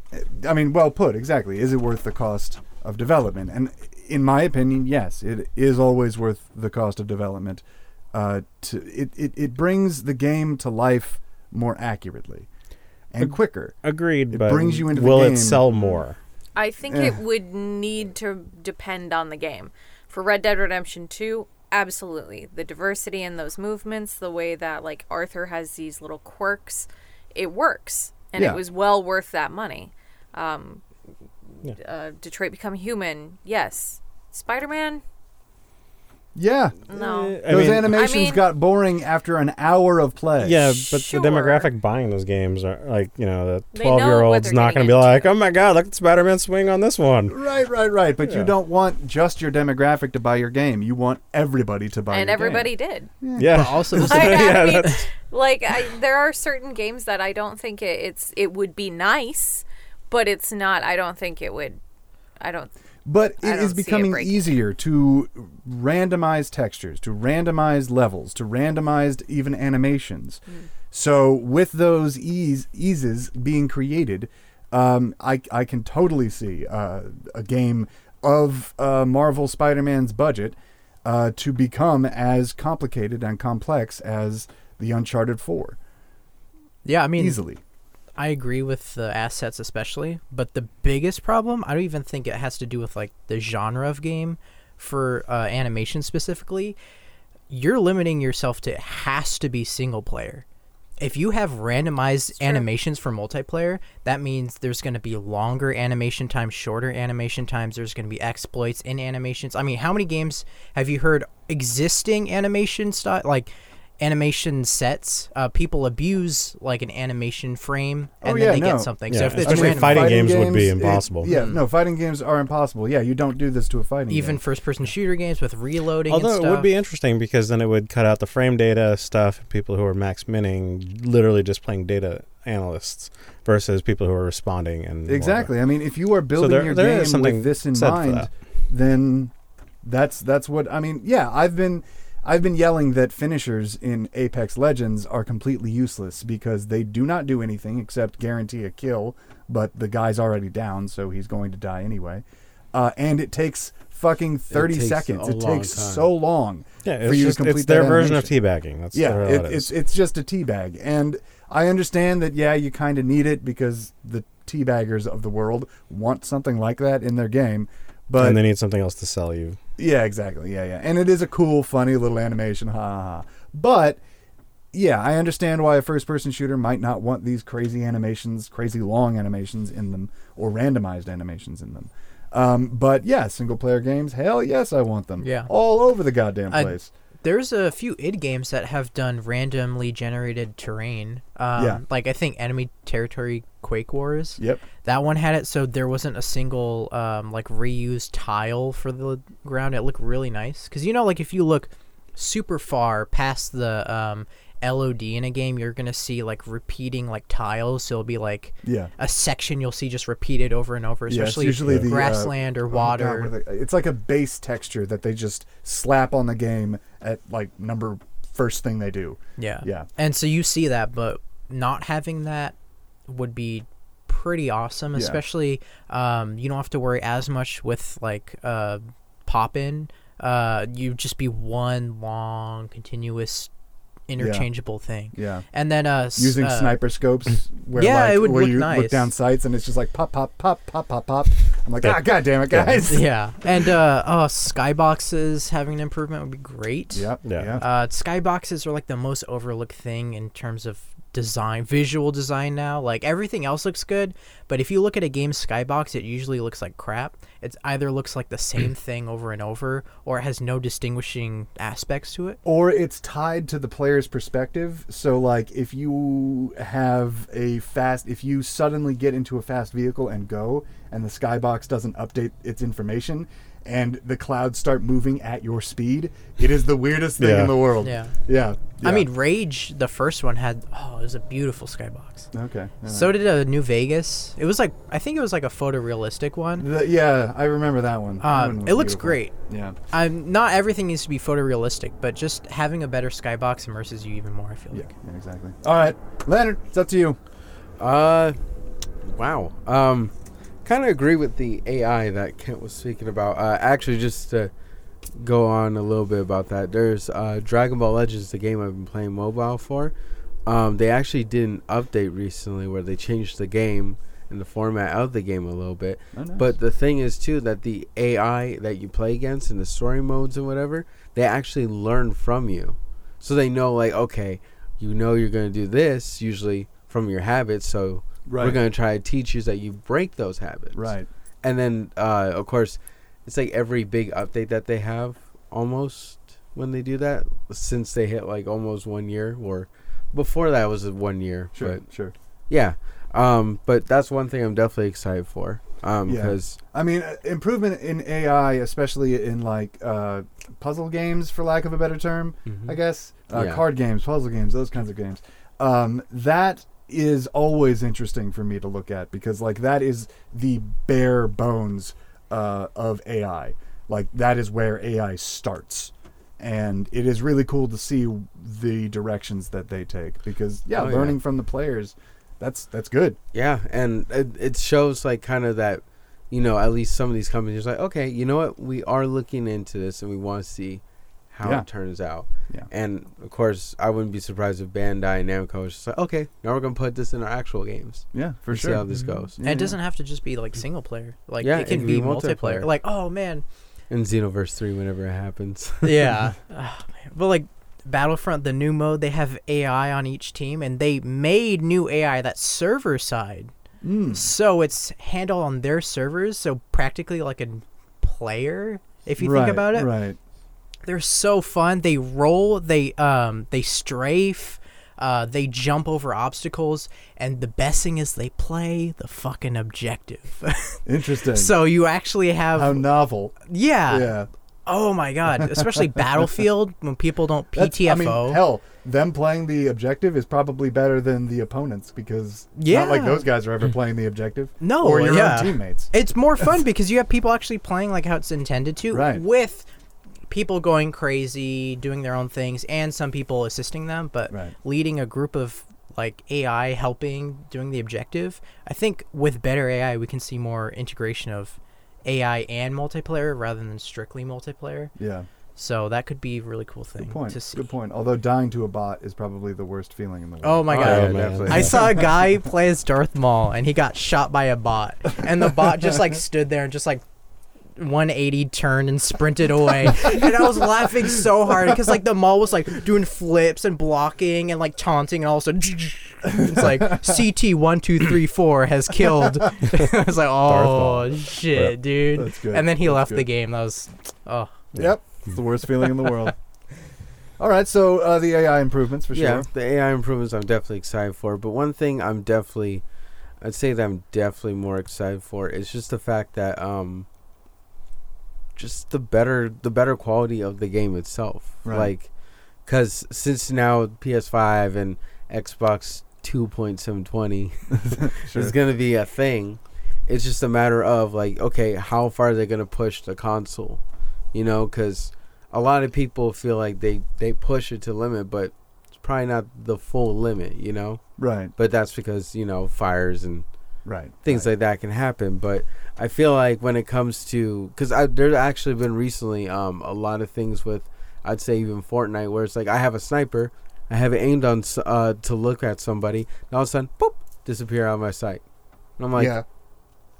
I mean, well put. Exactly. Is it worth the cost of development? And in my opinion, yes, it is always worth the cost of development. Uh, to it, it, it brings the game to life more accurately and Ag- quicker. Agreed, It but brings you into the will game. it sell more? I think Eh. it would need to depend on the game. For Red Dead Redemption 2, absolutely. The diversity in those movements, the way that like Arthur has these little quirks, it works. And Yeah. it was well worth that money. Um, Yeah. uh, Detroit Become Human, yes. Spider Man, Yeah. no. I Those mean, animations I mean- got boring after an hour of play. Yeah, but Sure. the demographic buying those games are like you know the They know twelve year olds they're not going getting to be like, oh my god, look at Spider Man swing on this one. Right, right, right. But Yeah. you don't want just your demographic to buy your game. You want everybody to buy and your everybody game. did. Yeah, But also, this Like, Yeah, mean, that's- like I, there are certain games that I don't think it, it's it would be nice, but it's not. I don't think it would. I don't. But it is it don't is see it becoming easier to randomize textures, to randomize levels, to randomize even animations. Hmm. So with those ease eases being created, um, I I can totally see uh, a game of uh, Marvel Spider-Man's budget uh, to become as complicated and complex as the Uncharted Four yeah, I mean, easily. I agree with the assets especially, but the biggest problem, I don't even think it has to do with like the genre of game for uh, animation specifically. You're limiting yourself to it has to be single player. If you have randomized animations for multiplayer, that means there's going to be longer animation times, shorter animation times. There's going to be exploits in animations. I mean, how many games have you heard existing animation style like animation sets? Uh, people abuse like an animation frame and Oh, then they no. get something. Yeah, so if it's especially random, fighting games would be it- impossible. yeah, Hmm. no, fighting games are impossible. Yeah, you don't do this to a fighting even game. first-person shooter games with reloading. Although and it would be interesting because then it would cut out the frame data stuff. People who are max minning, literally just playing data analysts, versus people who are responding and Exactly. I mean, if you are building there- your there is game something with this in mind, that. then that's that's what I mean. Yeah, I've been I've been yelling that finishers in Apex Legends are completely useless because they do not do anything except guarantee a kill, but the guy's already down, so he's going to die anyway. Uh, and it takes fucking thirty takes seconds. a It long takes time. so long Yeah, for it's you just to complete it's their that version of animation. teabagging. That's Yeah, it, all it's it's just a teabag, and I understand that. Yeah, you kind of need it because the teabaggers of the world want something like that in their game. But and they need something else to sell you. Yeah, exactly. Yeah, yeah, and it is a cool, funny little animation. Ha ha ha. But yeah, I understand why a first-person shooter might not want these crazy animations, crazy long animations in them, or randomized animations in them. Um, but yeah, single-player games, hell yes, I want them. Yeah. all over the goddamn place. There's a few id games that have done randomly generated terrain. Um, Yeah. Like I think Enemy Territory Quake Wars. Yep. That one had it so there wasn't a single um, like reused tile for the ground. It looked really nice because you know like if you look super far past the um, LOD in a game, you're gonna see like repeating like tiles. So it'll be like Yeah. a section you'll see just repeated over and over, Yeah, especially usually the, uh, grassland oh or water. what are they- it's like a base texture that they just slap on the game at like number first thing they do. Yeah. Yeah. And so you see that, but not having that would be pretty awesome, Yeah. especially um, you don't have to worry as much with like uh, pop in. Uh, you just be one long, continuous, interchangeable thing. Yeah. And then uh, Using uh, sniper scopes where Yeah, like, it would where look you look down sights and it's just like pop pop pop pop pop pop. I'm like, ah god damn it guys. yeah, and uh, oh, skyboxes having an improvement would be great. Yep. Yeah. Yeah. Uh, skyboxes are like the most overlooked thing in terms of design, visual design now. Like everything else looks good, but if you look at a game's skybox, it usually looks like crap. It either looks like the same thing over and over, or it has no distinguishing aspects to it. or it's tied to the player's perspective. So, like, if you have a fast, if you suddenly get into a fast vehicle and go, and the skybox doesn't update its information, and the clouds start moving at your speed, it is the weirdest thing Yeah. in the world. Yeah. Yeah. I mean, Rage, the first one had oh, it was a beautiful skybox. okay. all So did a New Vegas. It was like I think it was like a photorealistic one. The- yeah, I remember that one. That one Um, was it looks beautiful. great. Yeah. I'm not everything needs to be photorealistic, but just having a better skybox immerses you even more. I feel Yeah, like. yeah, exactly. All right, Leonard, it's up to you. Uh, wow. Um, kind of agree with the AI that Kent was speaking about. Uh, actually, just to go on a little bit about that, there's uh, Dragon Ball Legends, the game I've been playing mobile for. Um, they actually did an update recently where they changed the game and the format of the game a little bit. Oh, nice. But the thing is too that the AI that you play against in the story modes and whatever, they actually learn from you. So they know like, okay, you know you're gonna do this usually from your habits, so we're gonna try to teach you that you break those habits. Right. And then uh, of course it's like every big update that they have almost when they do that, since they hit like almost one year or before that was one year. Sure. But Sure. yeah. Um, but that's one thing I'm definitely excited for. Um, Yeah. because I mean, uh, improvement in AI, especially in like uh, puzzle games, for lack of a better term, I guess, uh, Mm-hmm. Yeah. card games, puzzle games, those kinds of games. Um, that is always interesting for me to look at because, like, that is the bare bones uh, of AI. Like, that is where AI starts. And it is really cool to see the directions that they take because, yeah, Oh, yeah. learning from the players, that's that's good. Yeah, and it, it shows like kind of that, you know, at least some of these companies are like, okay, you know what, we are looking into this and we want to see how Yeah. it turns out. Yeah. And of course, I wouldn't be surprised if Bandai and Namco was just like, okay, now we're gonna put this in our actual games. Yeah, for and sure. See how this goes. And it doesn't have to just be like single player. Like Yeah, it can it can be be multiplayer. multiplayer. Like oh man, In Xenoverse Three, whenever it happens. yeah. Ah, man. But like Battlefront, the new mode, they have AI on each team, and they made new AI that's server side. Mm. So it's handled on their servers, so practically like a player, if you right, think about it. Right. They're so fun. They roll, they um they strafe, uh they jump over obstacles, and the best thing is they play the fucking objective. Interesting. so you actually have How novel. yeah. Yeah. Oh my god, especially Battlefield when people don't PTFO. I mean, hell, them playing the objective is probably better than the opponents because Yeah. not like those guys are ever playing the objective. No, or your yeah. own teammates. It's more fun because you have people actually playing like how it's intended to, Right. with people going crazy, doing their own things, and some people assisting them, but Right. leading a group of like AI helping doing the objective. I think with better AI, we can see more integration of AI and multiplayer rather than strictly multiplayer. Yeah. So that could be a really cool thing Good point. to see. Good point. Although dying to a bot is probably the worst feeling in the world. Oh my Oh, god. yeah, I saw a guy play as Darth Maul and he got shot by a bot. And the bot just like stood there and just like 180 turned and sprinted away. and I was laughing so hard because like the Maul was like doing flips and blocking and like taunting and all of a sudden it's like CT one two three four has killed. I was like, oh Maul. shit, dude. That's good. And then he That's left the game. That was oh Yep. It's the worst feeling in the world. All right, so uh, the AI improvements for sure. Yeah, sure. the AI improvements I'm definitely excited for. But one thing I'm definitely, I'd say that I'm definitely more excited for is just the fact that um, just the better the better quality of the game itself. Right. Like, because since now PS5 and Xbox 2.720 Sure. is gonna be a thing, it's just a matter of like, okay, how far are they gonna push the console? You know, because a lot of people feel like they they push it to limit, but it's probably not the full limit. You know, Right. but that's because you know fires and Right. things right. like that can happen. But I feel like when it comes to because there's actually been recently um a lot of things with I'd say even Fortnite where it's like I have a sniper, I have it aimed on uh to look at somebody, and all of a sudden, boop, disappear out of my sight. And I'm like, yeah.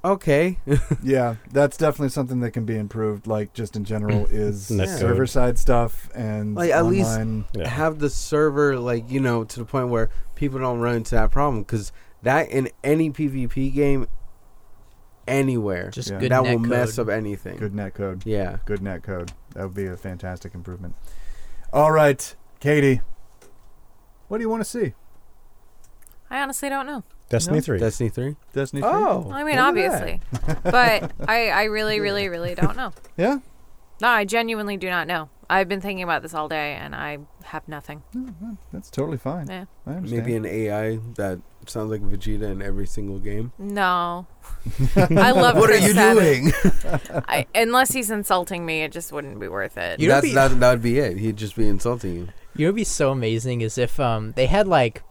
okay, Yeah, that's definitely something that can be improved. Like just in general, is Netcode. server side stuff and Like, at least- Yeah. have the server like you know to the point where people don't run into that problem because that in any PvP game anywhere. Just Yeah. good that net will mess up anything. Good net code. Yeah. Good net code. That would be a fantastic improvement. All right, Katie. What do you want to see? I honestly don't know. Destiny No. three. Destiny three. Destiny 3? Oh, I mean, obviously, but I, I really, really, really don't know. Yeah? No, I genuinely do not know. I've been thinking about this all day, and I have nothing. That's totally fine. Yeah. I understand. Maybe an AI that sounds like Vegeta in every single game. No, I love. What are you Sabat. doing? I, unless he's insulting me, it just wouldn't be worth it. You know That's be- that. That would be it. He'd just be insulting you. You know, what'd be so amazing is if um they had like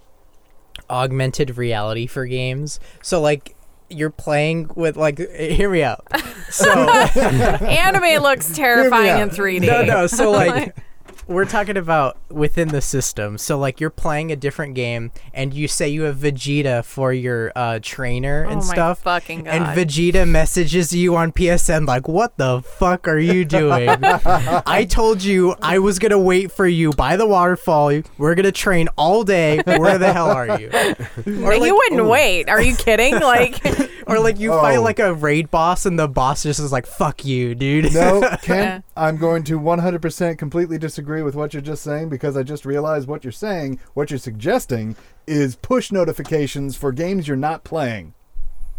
augmented reality for games. So like you're playing with like hear me out. So Anime looks terrifying in 3D. no, no. So like we're talking about within the system. So like you're playing a different game and you say you have Vegeta for your uh, trainer oh and my stuff. fucking god! And Vegeta messages you on PSN like, "What the fuck are you doing? I told you I was gonna wait for you by the waterfall. We're gonna train all day. Where the hell are you?" Or you wouldn't wait. Are you kidding? Like, or like you fight Oh. like a raid boss and the boss just is like, "Fuck you, dude." No, Ken, Yeah. I'm going to 100% completely disagree with what you're just saying because I just realized what you're saying, what you're suggesting is push notifications for games you're not playing.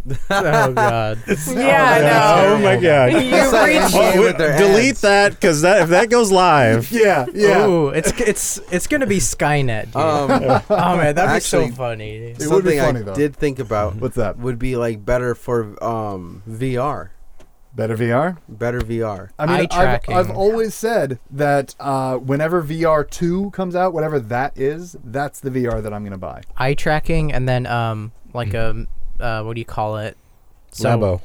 oh god. yeah, I know. Oh my god. You reached. Oh, with their delete ads. that because that if that goes live, Yeah, yeah. Ooh, it's it's it's gonna be Skynet, dude. Um, oh man, that'd actually- be so funny. It would be something funny, I though. did think about What's that? would be like better for um VR, Better VR? better VR. I mean, Eye I've, tracking. I've always said that uh, whenever VR 2 comes out, whatever that is, that's the VR that I'm going to buy. Eye tracking and then um like a uh what do you call it? So Labo.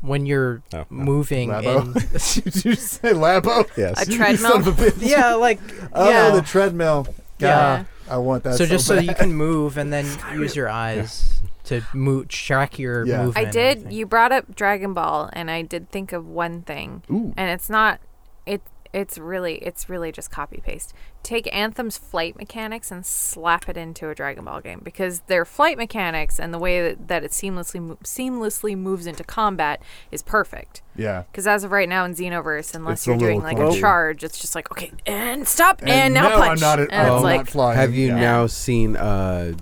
when you're Oh, no. Labo? moving in Did you say Labo? Yes. A You son treadmill. of a bitch. yeah, like Oh, yeah. the treadmill. Yeah. I want that so so just so you can move and then use your eyes to mo- track your Yeah. movement. I and did. everything. You brought up Dragon Ball, and I did think of one thing, Ooh. and it's not. It. It's really. It's really just copy paste. Take Anthem's flight mechanics and slap it into a Dragon Ball game because their flight mechanics and the way that, that it seamlessly mo- seamlessly moves into combat is perfect. Yeah. Because as of right now in Xenoverse, unless It's a you're doing little like a charge, it's just like okay, and stop, and, And now no, I'm punch, not at- and I'm it's not flying. Have you Yeah. now seen uh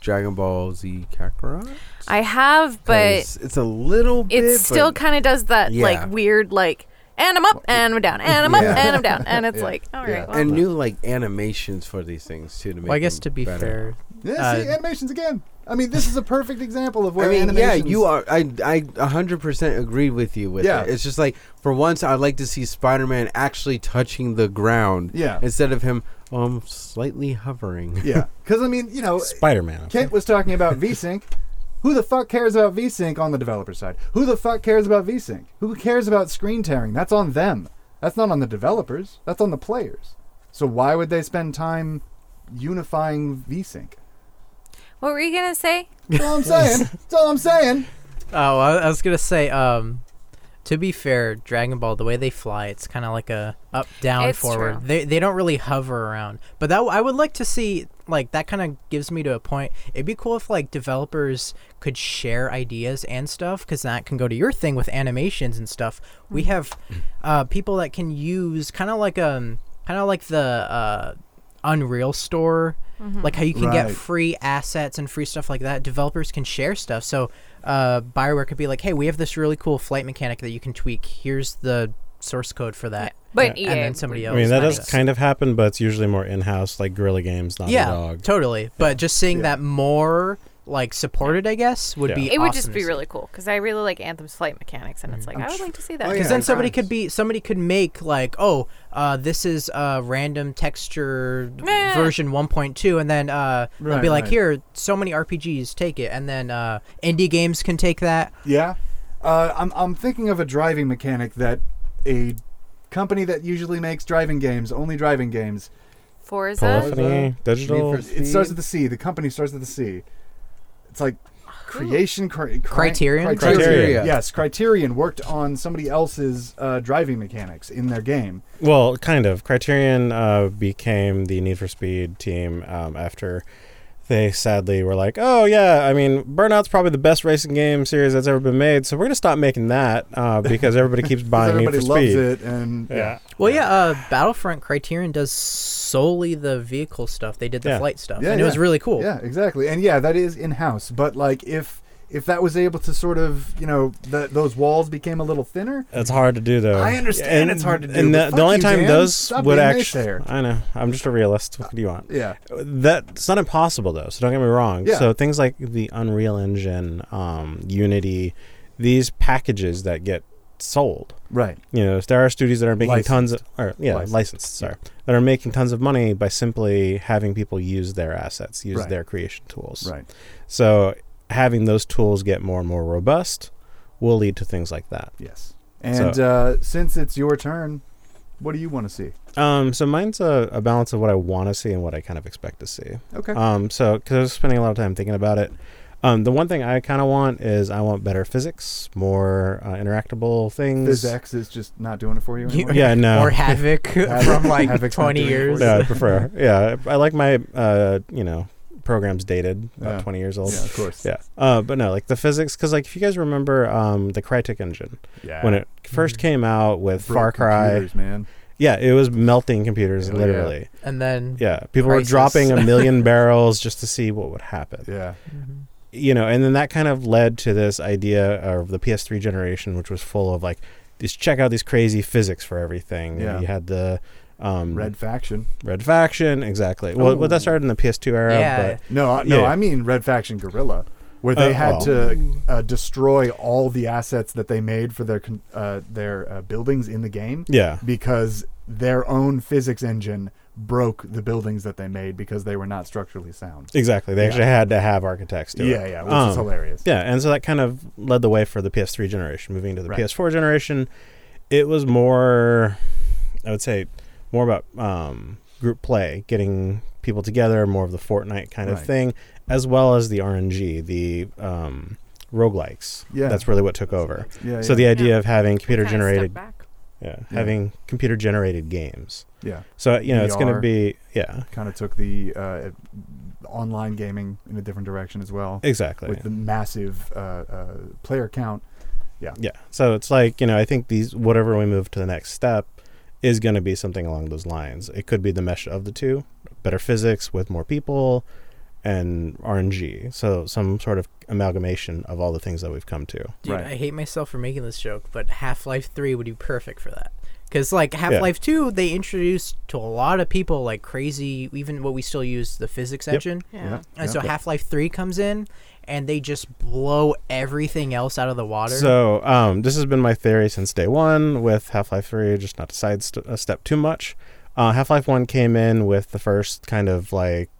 Dragon Ball Z Kakarot? I have, but it's a little bit. it still kind of does that Yeah. like weird like and I'm up and I'm down and I'm up Yeah. and I'm down and it's Yeah. like all right Yeah. well, and new like animations for these things too to make. Well, I guess them to be better. fair, Yeah, see, Uh, animations again. I mean, this is a perfect example of where I mean, yeah, you are. I I a hundred percent agree with you with Yeah. it. It's just like for once, I'd like to see Spider-Man actually touching the ground. Yeah. Instead of him, um, slightly hovering. Yeah, because I mean, you know, Spider Man. Kent was talking about VSync. Who the fuck cares about VSync on the developer side? Who the fuck cares about VSync? Who cares about screen tearing? That's on them. That's not on the developers. That's on the players. So why would they spend time unifying VSync? what were you gonna say That's all I'm saying. That's all I'm saying. Oh, I, I was gonna say, um, to be fair, Dragon Ball, the way they fly, it's kind of like a up, down, It's forward. true. They they don't really hover around. But that I would like to see. Like that kind of gives me to a point. It'd be cool if like developers could share ideas and stuff, because that can go to your thing with animations and stuff. We have uh, people that can use kind of like um kind of like the uh, Unreal Store. Like how you can get free assets and free stuff like that. Developers can share stuff. So uh, Bioware could be like, "Hey, we have this really cool flight mechanic that you can tweak. Here's the source code for that." but Yeah. And then somebody else. I mean, that does does kind of happen, but it's usually more in house, like Guerrilla Games, Naughty yeah, Dog. totally. But just seeing Yeah. that more like supported, I guess, would Yeah. be. it would awesome just to be see. really cool because I really like Anthem's flight mechanics and it's like I'm I would tr- like to see Oh, that yeah. Because then somebody Nice. could be somebody could make like, oh, uh, this is uh, random texture Meh. version 1.2, and then uh, they'll Right, be like, right. here, so many RPGs, take it, and then uh, indie games can take that. Yeah. Uh, I'm, I'm thinking of a driving mechanic that a company that usually makes driving games, only driving games, Forza Polyphony, digital. Need for it starts Speed. with the C. The company starts with the C. It's like creation cri- cri- Criterion? Criterion. Yes, Criterion worked on somebody else's uh, driving mechanics in their game. Well, kind of. Criterion uh, became the Need for Speed team um, after they sadly were like, "Oh yeah, I mean, Burnout's probably the best racing game series that's ever been made, so we're gonna stop making that uh, because everybody keeps buying Need everybody for loves Speed." it, and yeah. Well, yeah, uh, Battlefront Criterion does solely the vehicle stuff. They did the Yeah. flight stuff, Yeah, and it was really cool. Yeah, exactly. And yeah, that is in house. But like, if if that was able to sort of, you know, the, those walls became a little thinner, That's hard to do though. I understand it's hard to do, And the, the only you, time Dan. those Stop would actually. I know, I'm just a realist. What do you want? yeah, That's not impossible though. So don't get me wrong. Yeah. So things like the Unreal Engine, um, Unity, these packages that get sold. right. You know, there are studios that are making Licensed. tons of, or yeah, Licensed. licensed. sorry, that are making tons of money by simply having people use their assets, use Right. their creation tools. Right. So having those tools get more and more robust will lead to things like that. Yes. And uh, since it's your turn, what do you want to see? Um, so mine's a, a balance of what I want to see and what I kind of expect to see. Okay. Um, so because I was spending a lot of time thinking about it. Um, the one thing I kind of want is I want better physics, more uh, interactable things. PhysX is just not doing it for you You- anymore. Yeah, no. Or Havok Havok- from like Havok's 20 doing it for years. you. yeah, I prefer. Yeah, I like my uh, you know programs dated about Yeah. 20 years old. Yeah, of course. Yeah. Uh, but no, like the physics, because like if you guys remember um, the Crytek engine Yeah. when it first came out with Broke Far Cry, man. yeah, it was melting computers Oh, yeah. literally. And then Yeah, people Crysis. were dropping a million barrels just to see what would happen. Yeah. You know, and then that kind of led to this idea of the PS3 generation, which was full of like, just check out these crazy physics for everything. You Yeah. You had the um, Red Faction. Red Faction, exactly. Well, well, that started in the PS2 era, Yeah. but No, I- no, Yeah. I mean Red Faction Guerrilla, where they Uh, had well. to uh, destroy all the assets that they made for their uh, their uh, buildings in the game yeah, because their own physics engine broke the buildings that they made because they were not structurally sound. exactly. They Yeah. actually had to have architects do it. Yeah, yeah, which Um, is hilarious. Yeah, and so that kind of led the way for the PS3 generation. Moving to the Right. PS4 generation, it was more, I would say, more about um, group play, getting people together, more of the Fortnite kind of thing, as well as the RNG, the um, roguelikes. Yeah. That's really what took over. Yeah, So yeah. the idea Yeah. of having computer generated, yeah, Yeah. having computer generated games. yeah, So you know, it's going to be yeah, kind of took the uh, online gaming in a different direction as well exactly. with the massive uh, uh, player count. Yeah. Yeah. So it's like, you know, I think these, whatever we move to the next step is going to be something along those lines. It could be the mesh of the two, better physics with more people and RNG. So some sort of amalgamation of all the things that we've come to. Dude, Right. I hate myself for making this joke, but Half Life 3 would be perfect for that. Because, like, Half Life 2, they introduced to a lot of people, like, crazy, even what we still use, the physics Yep. engine. Yeah. And so Half Life 3 comes in, and they just blow everything else out of the water. So um, this has been my theory since day one with Half Life 3, just not to sidestep uh, step too much. Uh, Half Life 1 came in with the first kind of like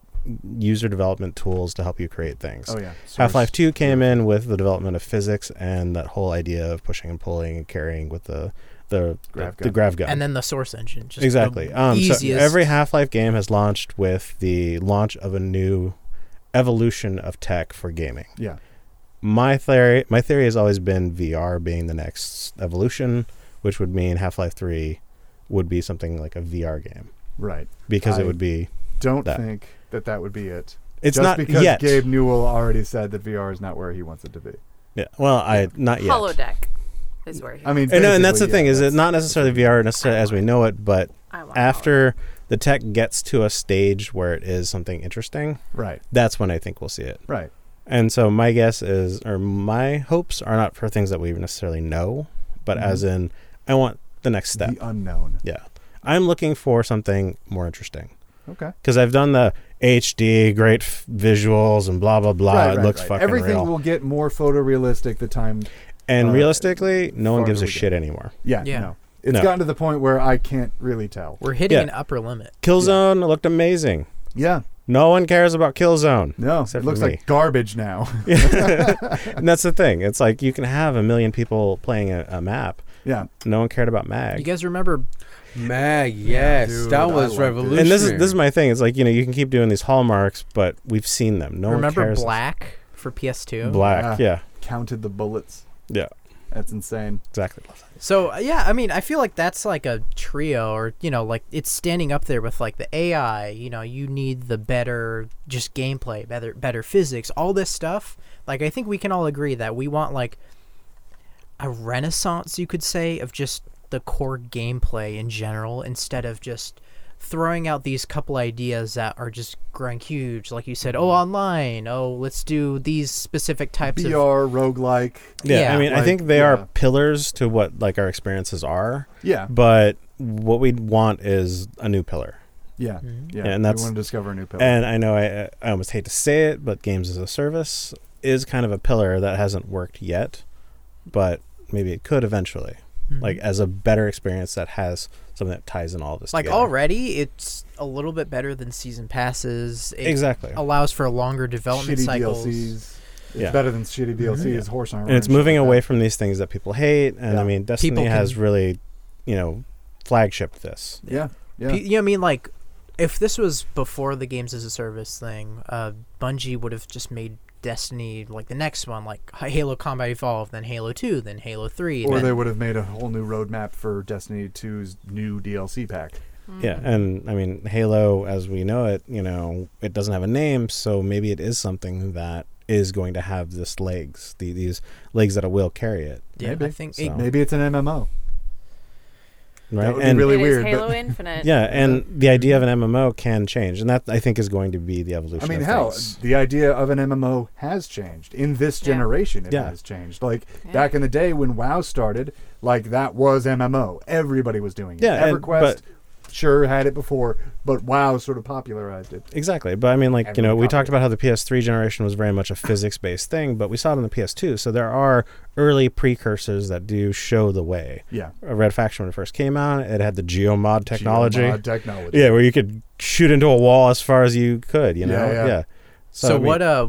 user development tools to help you create things. Oh yeah, Half Life 2 came in with the development of physics and that whole idea of pushing and pulling and carrying with the the Grav the, the gun. grav gun. and then the Source engine. Just the exactly. Um, so every Half Life game has launched with the launch of a new evolution of tech for gaming. Yeah, My theory, my theory has always been VR being the next evolution, which would mean Half Life 3 would be something like a VR game right. because I- it would be. Don't That. think that that would be it. It's Just not because yet. Gabe Newell already said that VR is not where he wants it to be. yeah. Well, I not yet. Holodeck is where he. I mean, And, uh, and that's the basically, thing yeah, is it not necessarily VR necessarily as we know it, but I want after the tech gets to a stage where it is something interesting, right, that's when I think we'll see it. right. And so my guess is, or my hopes are not for things that we necessarily know, but Mhm. as in, I want the next step. The unknown. Yeah. I'm looking for something more interesting Okay. because I've done the HD, great f- visuals, and blah, blah, blah. right, it right, looks right. fucking Everything real. will get more photorealistic the time. and uh, realistically, no one gives a we go. shit anymore. Yeah, Yeah. no. It's No. gotten to the point where I can't really tell. We're hitting Yeah. an upper limit. Killzone looked amazing. Yeah, No one cares about Killzone. no, Except it looks like garbage now. and that's the thing. It's like you can have a million people playing a, a map. yeah, No one cared about Mag. You guys remember Mag, yes, dude, that was revolutionary. and this is this is my thing. It's like you know you can keep doing these hallmarks, but we've seen them. No remember one cares. Black for PS2? Black, yeah, counted the bullets. yeah. That's insane. Exactly. So uh, yeah, I mean, I feel like that's like a trio, or you know, like it's standing up there with like the AI. You know, you need the better just gameplay, better better physics, all this stuff. Like I think we can all agree that we want like a renaissance, you could say, of just the core gameplay in general, instead of just throwing out these couple ideas that are just growing huge. Like you said, oh, online. Oh, let's do these specific types of VR, roguelike. Yeah, Yeah. I mean, I think they yeah. are pillars to what like our experiences are. Yeah. But what we want is a new pillar. Yeah. Yeah. and that's- we want to discover a new pillar. And I know I I almost hate to say it, but games as a service is kind of a pillar that hasn't worked yet, but maybe it could eventually. Mhm. Like as a better experience that has something that ties in all this. like together. already it's a little bit better than season passes it Exactly. allows for a longer development shitty cycles DLCs. It's Yeah. better than shitty DLCs. Horse armor. and it's shit moving like away that. from these things that people hate. And Yeah. I mean, Destiny People has can- really, you know, flagshipped this. Yeah. Yeah. Pe- you know i mean like if this was before the games as a service thing uh bungie would have just made destiny like the next one like halo combat evolved then halo 2 then halo 3 or then, they would have made a whole new roadmap for Destiny 2's new DLC pack. Yeah, and I mean, Halo, as we know it, you know, it doesn't have a name, so maybe it is something that is going to have this legs, the, these legs that will carry it, yeah Maybe. i think So- it- Maybe it's an MMO. Right? would be and really It is weird, Halo but- Infinite. yeah, and the idea of an MMO can change, and that I think is going to be the evolution. I mean, of hell, things. the idea of an MMO has changed. In this Yeah. generation, it Yeah. has changed. Like Yeah. back in the day when WoW started, like that was MMO. Everybody was doing it. Yeah, and- EverQuest but- sure had it before, but WoW sort of popularized it. Exactly, but I mean, like you know, we talked copied. about how the PS3 generation was very much a physics-based thing, but we saw it on the PS2. So there are early precursors that do show the way. Yeah. Red Faction when it first came out, it had the geomod technology. Geomod technology. Yeah, where you could shoot into a wall as far as you could. You know, Yeah, yeah. so I mean, what uh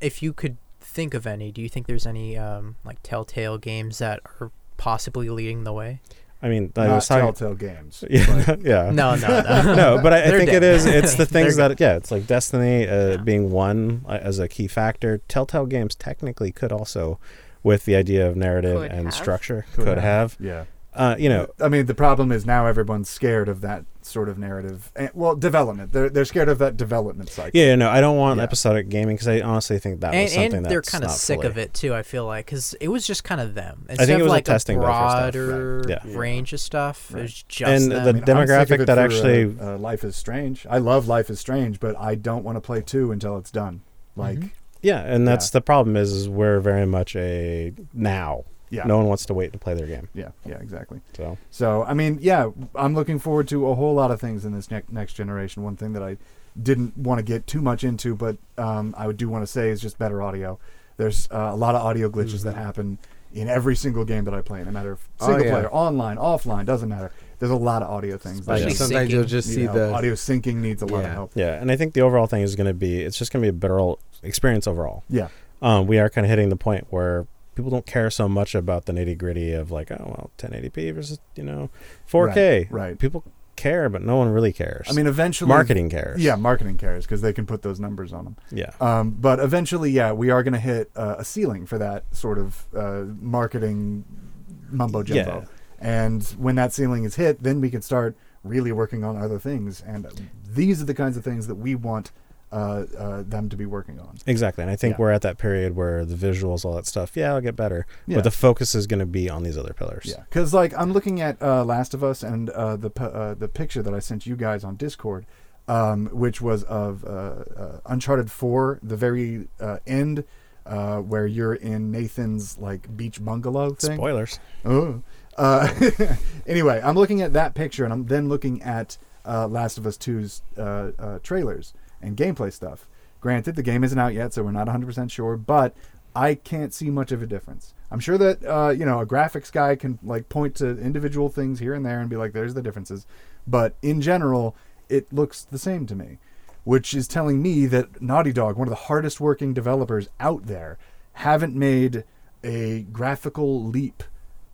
if you could think of any do you think there's any um like telltale games that are possibly leading the way I mean, I Not was talking. Telltale Games. Yeah, but- yeah. no no no no, but I, I think dead. it is. It's the things that yeah, it's like Destiny uh, Yeah. being one uh, as a key factor. Telltale Games technically could also, with the idea of narrative Could and have. structure, Could could, have. have. Yeah. Uh, you know, I mean, the problem is now everyone's scared of that sort of narrative. And, well, development. They're they're scared of that development cycle. yeah, no, I don't want Yeah. episodic gaming because I honestly think that and, was something and they're that's kind of sick fully- of it too. I feel like because it was just kind of them instead think it of was a like testing bed for stuff. broader Right. Yeah. range of stuff. It Right. was just And them. the I mean, I'm sick of demographic that for, uh, actually- uh, Life is Strange. I love Life is Strange, but I don't want to play two until it's done. Like, Mhm. Yeah, and that's Yeah. the problem is, is we're very much a now. Yeah, No one wants to wait to play their game. yeah, yeah, exactly. So So, I mean, yeah, I'm looking forward to a whole lot of things in this ne- next generation. One thing that I didn't want to get too much into, but um, I do want to say is just better audio. There's uh, a lot of audio glitches that happen in every single game that I play, no matter if Oh, single yeah. player, online, offline, doesn't matter. There's a lot of audio things. that Especially need- sometimes syncing. you'll just need see help. the audio syncing needs a lot of help. yeah, and I think the overall thing is going to be it's just going to be a better ol- experience overall. Yeah, um, we are kind of hitting the point where people don't care so much about the nitty gritty of like, oh well, 1080p versus you know 4K. Right, right. People care, but no one really cares. I mean, eventually, marketing cares. Yeah, marketing cares because they can put those numbers on them. yeah, Um, but eventually, yeah, we are going to hit uh, a ceiling for that sort of uh, marketing mumbo jumbo. Yeah. And when that ceiling is hit, then we can start really working on other things. And these are the kinds of things that we want uh, uh, them to be working on. exactly. And I think Yeah. we're at that period where the visuals, all that stuff, yeah, it'll get better, Yeah. but the focus is going to be on these other pillars. Yeah, because like I'm looking at uh, Last of Us and uh, the p- uh, the picture that I sent you guys on Discord, um, which was of uh, uh, Uncharted Four, the very uh, end, uh, where you're in Nathan's like beach bungalow thing. Spoilers. Oh. Uh, anyway, I'm looking at that picture, and I'm then looking at uh, Last of Us 2's uh, uh, trailers and gameplay stuff. Granted, the game isn't out yet, so we're not 100% sure, but I can't see much of a difference. I'm sure that uh, you know a graphics guy can like point to individual things here and there and be like, "There's the differences," but in general, it looks the same to me, which is telling me that Naughty Dog, one of the hardest working developers out there, haven't made a graphical leap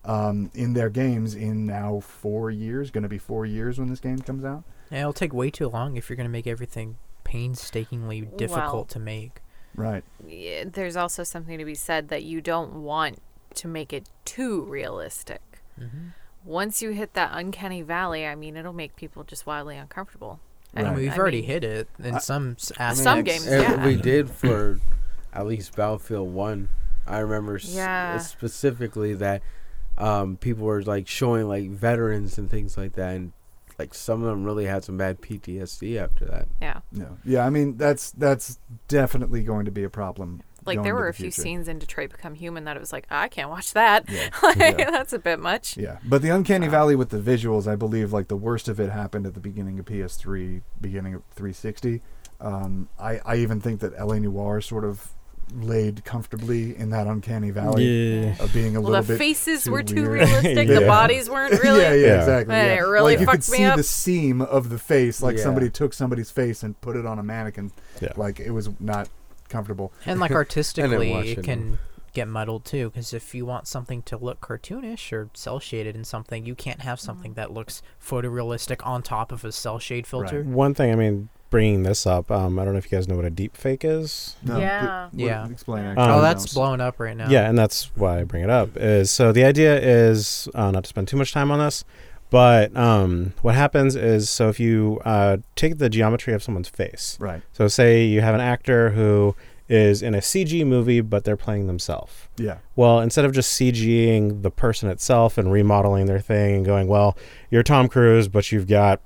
um, in their games in now four years. Going to be four years when this game comes out. Yeah, it'll take way too long if you're going to make everything painstakingly difficult Well- to make. Right. Yeah, there's also something to be said that you don't want to make it too realistic. Once you hit that uncanny valley, I mean, it'll make people just wildly uncomfortable. I mean, And, we've I already mean, hit it in some s- aspects. Some games, yeah. we did for at least Battlefield One. I remember s- specifically that um, people were like showing like veterans and things like that, and like some of them really had some bad PTSD after that. Yeah. No. Yeah, I mean that's that's definitely going to be a problem. Like going there were the a few future. scenes in Detroit Become Human that it was like, I can't watch that. Yeah. like, Yeah. That's a bit much. Yeah, but the Uncanny Valley with the visuals, I believe, like the worst of it happened at the beginning of PS3, beginning of 360. Um, I I even think that LA Noire sort of laid comfortably in that Uncanny Valley Yeah. of being a Well, little the bit faces too were too weird. realistic. The bodies weren't really. yeah, yeah, Yeah. exactly. And yeah. it really like you could me see up. the seam of the face, like Yeah. somebody took somebody's face and put it on a mannequin. Yeah. Like it was not comfortable. And like artistically, watch it it, can get muddled too. Because if you want something to look cartoonish or cell shaded in something, you can't have something mm. that looks photorealistic on top of a cell shade filter. One thing, I mean, bringing this up, um, I don't know if you guys know what a deep fake is. No, Yeah. but- Yeah. Explain. Um, oh, that's blown up right now. Yeah, and that's why I bring it up. Is so the idea is uh, not to spend too much time on this, but um, what happens is so if you uh, take the geometry of someone's face, right. so say you have an actor who is in a CG movie, but they're playing themselves. Yeah. Well, instead of just CGing the person itself and remodeling their thing and going, well, you're Tom Cruise, but you've got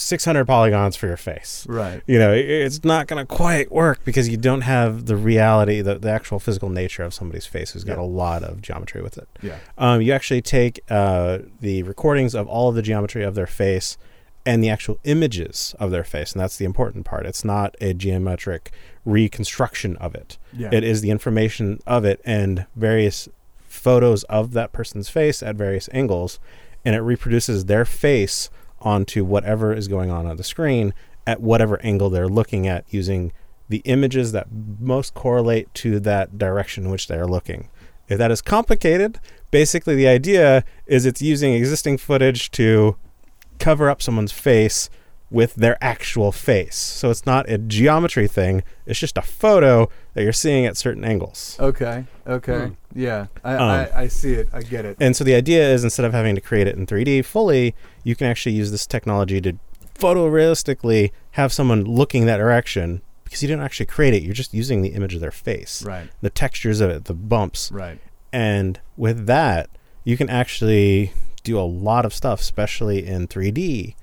600 polygons for your face. Right. You know, it's not going to quite work because you don't have the reality, the, the actual physical nature of somebody's face who's got Yeah. a lot of geometry with it. Yeah. Um, you actually take uh, the recordings of all of the geometry of their face and the actual images of their face, and that's the important part. It's not a geometric reconstruction of it. Yeah. It is the information of it and various photos of that person's face at various angles, and it reproduces their face onto whatever is going on on the screen at whatever angle they're looking at using the images that most correlate to that direction in which they are looking. If that is complicated, basically the idea is it's using existing footage to cover up someone's face with their actual face. So it's not a geometry thing, it's just a photo that you're seeing at certain angles. Okay. Okay. Hmm. Yeah. I, Um, I I see it. I get it. And so the idea is instead of having to create it in 3D fully, you can actually use this technology to photorealistically have someone looking that direction because you didn't actually create it. You're just using the image of their face, Right. the textures of it, the bumps. Right. And with that, you can actually do a lot of stuff, especially in 3D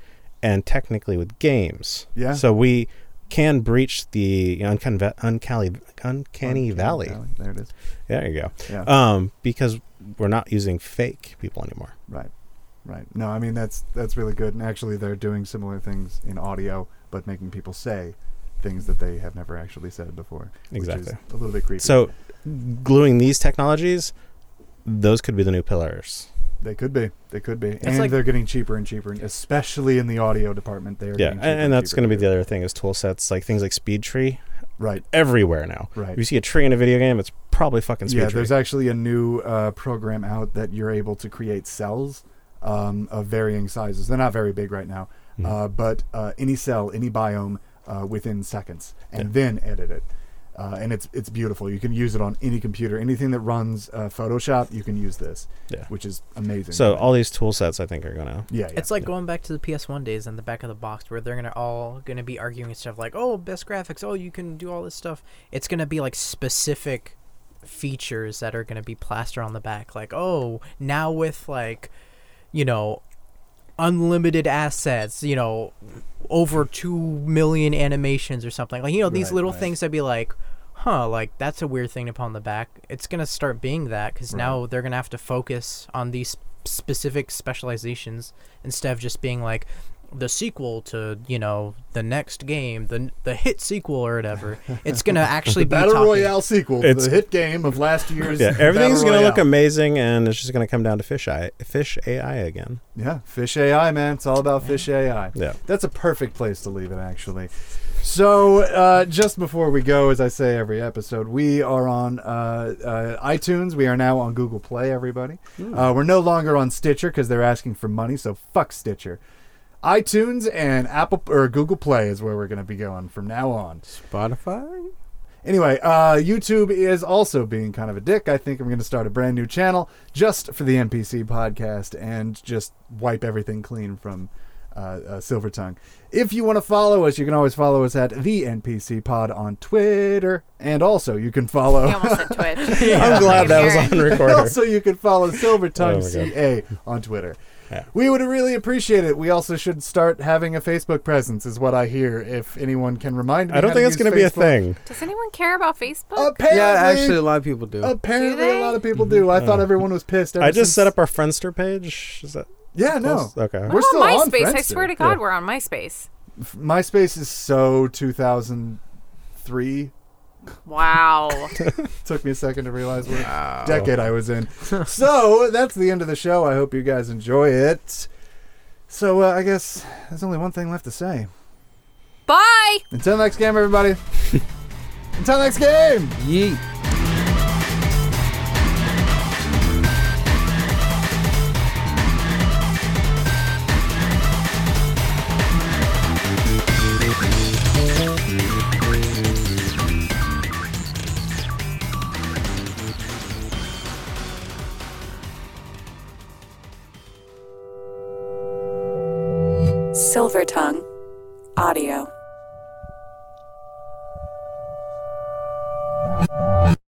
and technically with games. Yeah. So we can breach the uncanny, uncanny, uncanny valley. There it is. There you go. Yeah. Um, because we're not using fake people anymore. Right. Right. No, I mean that's that's really good. And actually, they're doing similar things in audio, but making people say things that they have never actually said before. Which Exactly. is a little bit creepy. So, gluing these technologies, those could be the new pillars. They could be. They could be. and like- they're getting cheaper and cheaper, especially in the audio department. They're Yeah, and, and that's going to be the other thing is tool sets like things like SpeedTree right. everywhere now. Right. If you see a tree in a video game, it's probably fucking Speed Yeah, Tree. there's actually a new uh, program out that you're able to create cells um, of varying sizes. They're not very big right now, Mhm. uh, but uh, any cell, any biome, uh, within seconds, and Yeah. then edit it. Uh, and it's it's beautiful. You can use it on any computer, anything that runs uh, Photoshop. You can use this, Yeah. which is amazing. So all these tool sets, I think, are gonna. yeah, yeah, It's like going back to the PS1 days in the back of the box where they're gonna all gonna be arguing and stuff like, oh, best graphics, oh, you can do all this stuff. It's gonna be like specific features that are gonna be plastered on the back, like, oh, now with like, you know, unlimited assets, you know, over two million animations or something. Like, you know, these Right, little right. things that'd be like, huh, like that's a weird thing to put on the back. It's gonna start being that because Right. now they're gonna have to focus on these specific specializations instead of just being like the sequel to you know the next game, the the hit sequel or whatever. It's gonna actually be Battle talking- Royale sequel, It's- the hit game of last year's. Yeah, everything's gonna look amazing, and it's just gonna come down to fish eye, fish AI again. Yeah, Fish AI, man. It's all about Fish AI. Yeah. That's a perfect place to leave it, actually. So, uh, just before we go, as I say every episode, we are on uh, uh, iTunes. We are now on Google Play, everybody. Uh, we're no longer on Stitcher because they're asking for money, so fuck Stitcher. iTunes and Apple or Google Play is where we're going to be going from now on. Spotify. Anyway, uh, YouTube is also being kind of a dick. I think I'm going to start a brand new channel just for the NPC podcast and just wipe everything clean from uh, uh, Silver Tongue. If you want to follow us, you can always follow us at the NPC Pod on Twitter, and also you can follow. He almost said Twitch. I'm glad that was on And recorder. also, you can follow Silver Tongue Oh. CA on Twitter. Yeah. We would really appreciate it. We also should start having a Facebook presence, is what I hear. If anyone can remind me, I don't think to it's use going to be a thing. Does anyone care about Facebook? Apparently, Yeah, actually, a lot of people do. apparently, Do a lot of people do. I thought everyone was pissed. I just since- set up our Friendster page. Is that Yeah, no. close? Okay. We're We're still on on MySpace. I Friendster. swear to God, Yeah. we're on MySpace. MySpace is so 2003. Wow. Took me a second to realize what decade I was in. so that's the end of the show. I hope you guys enjoy it. So uh, I guess there's only one thing left to say. Bye. Until next game, everybody. Until next game. Yeet. Silver Tongue Audio.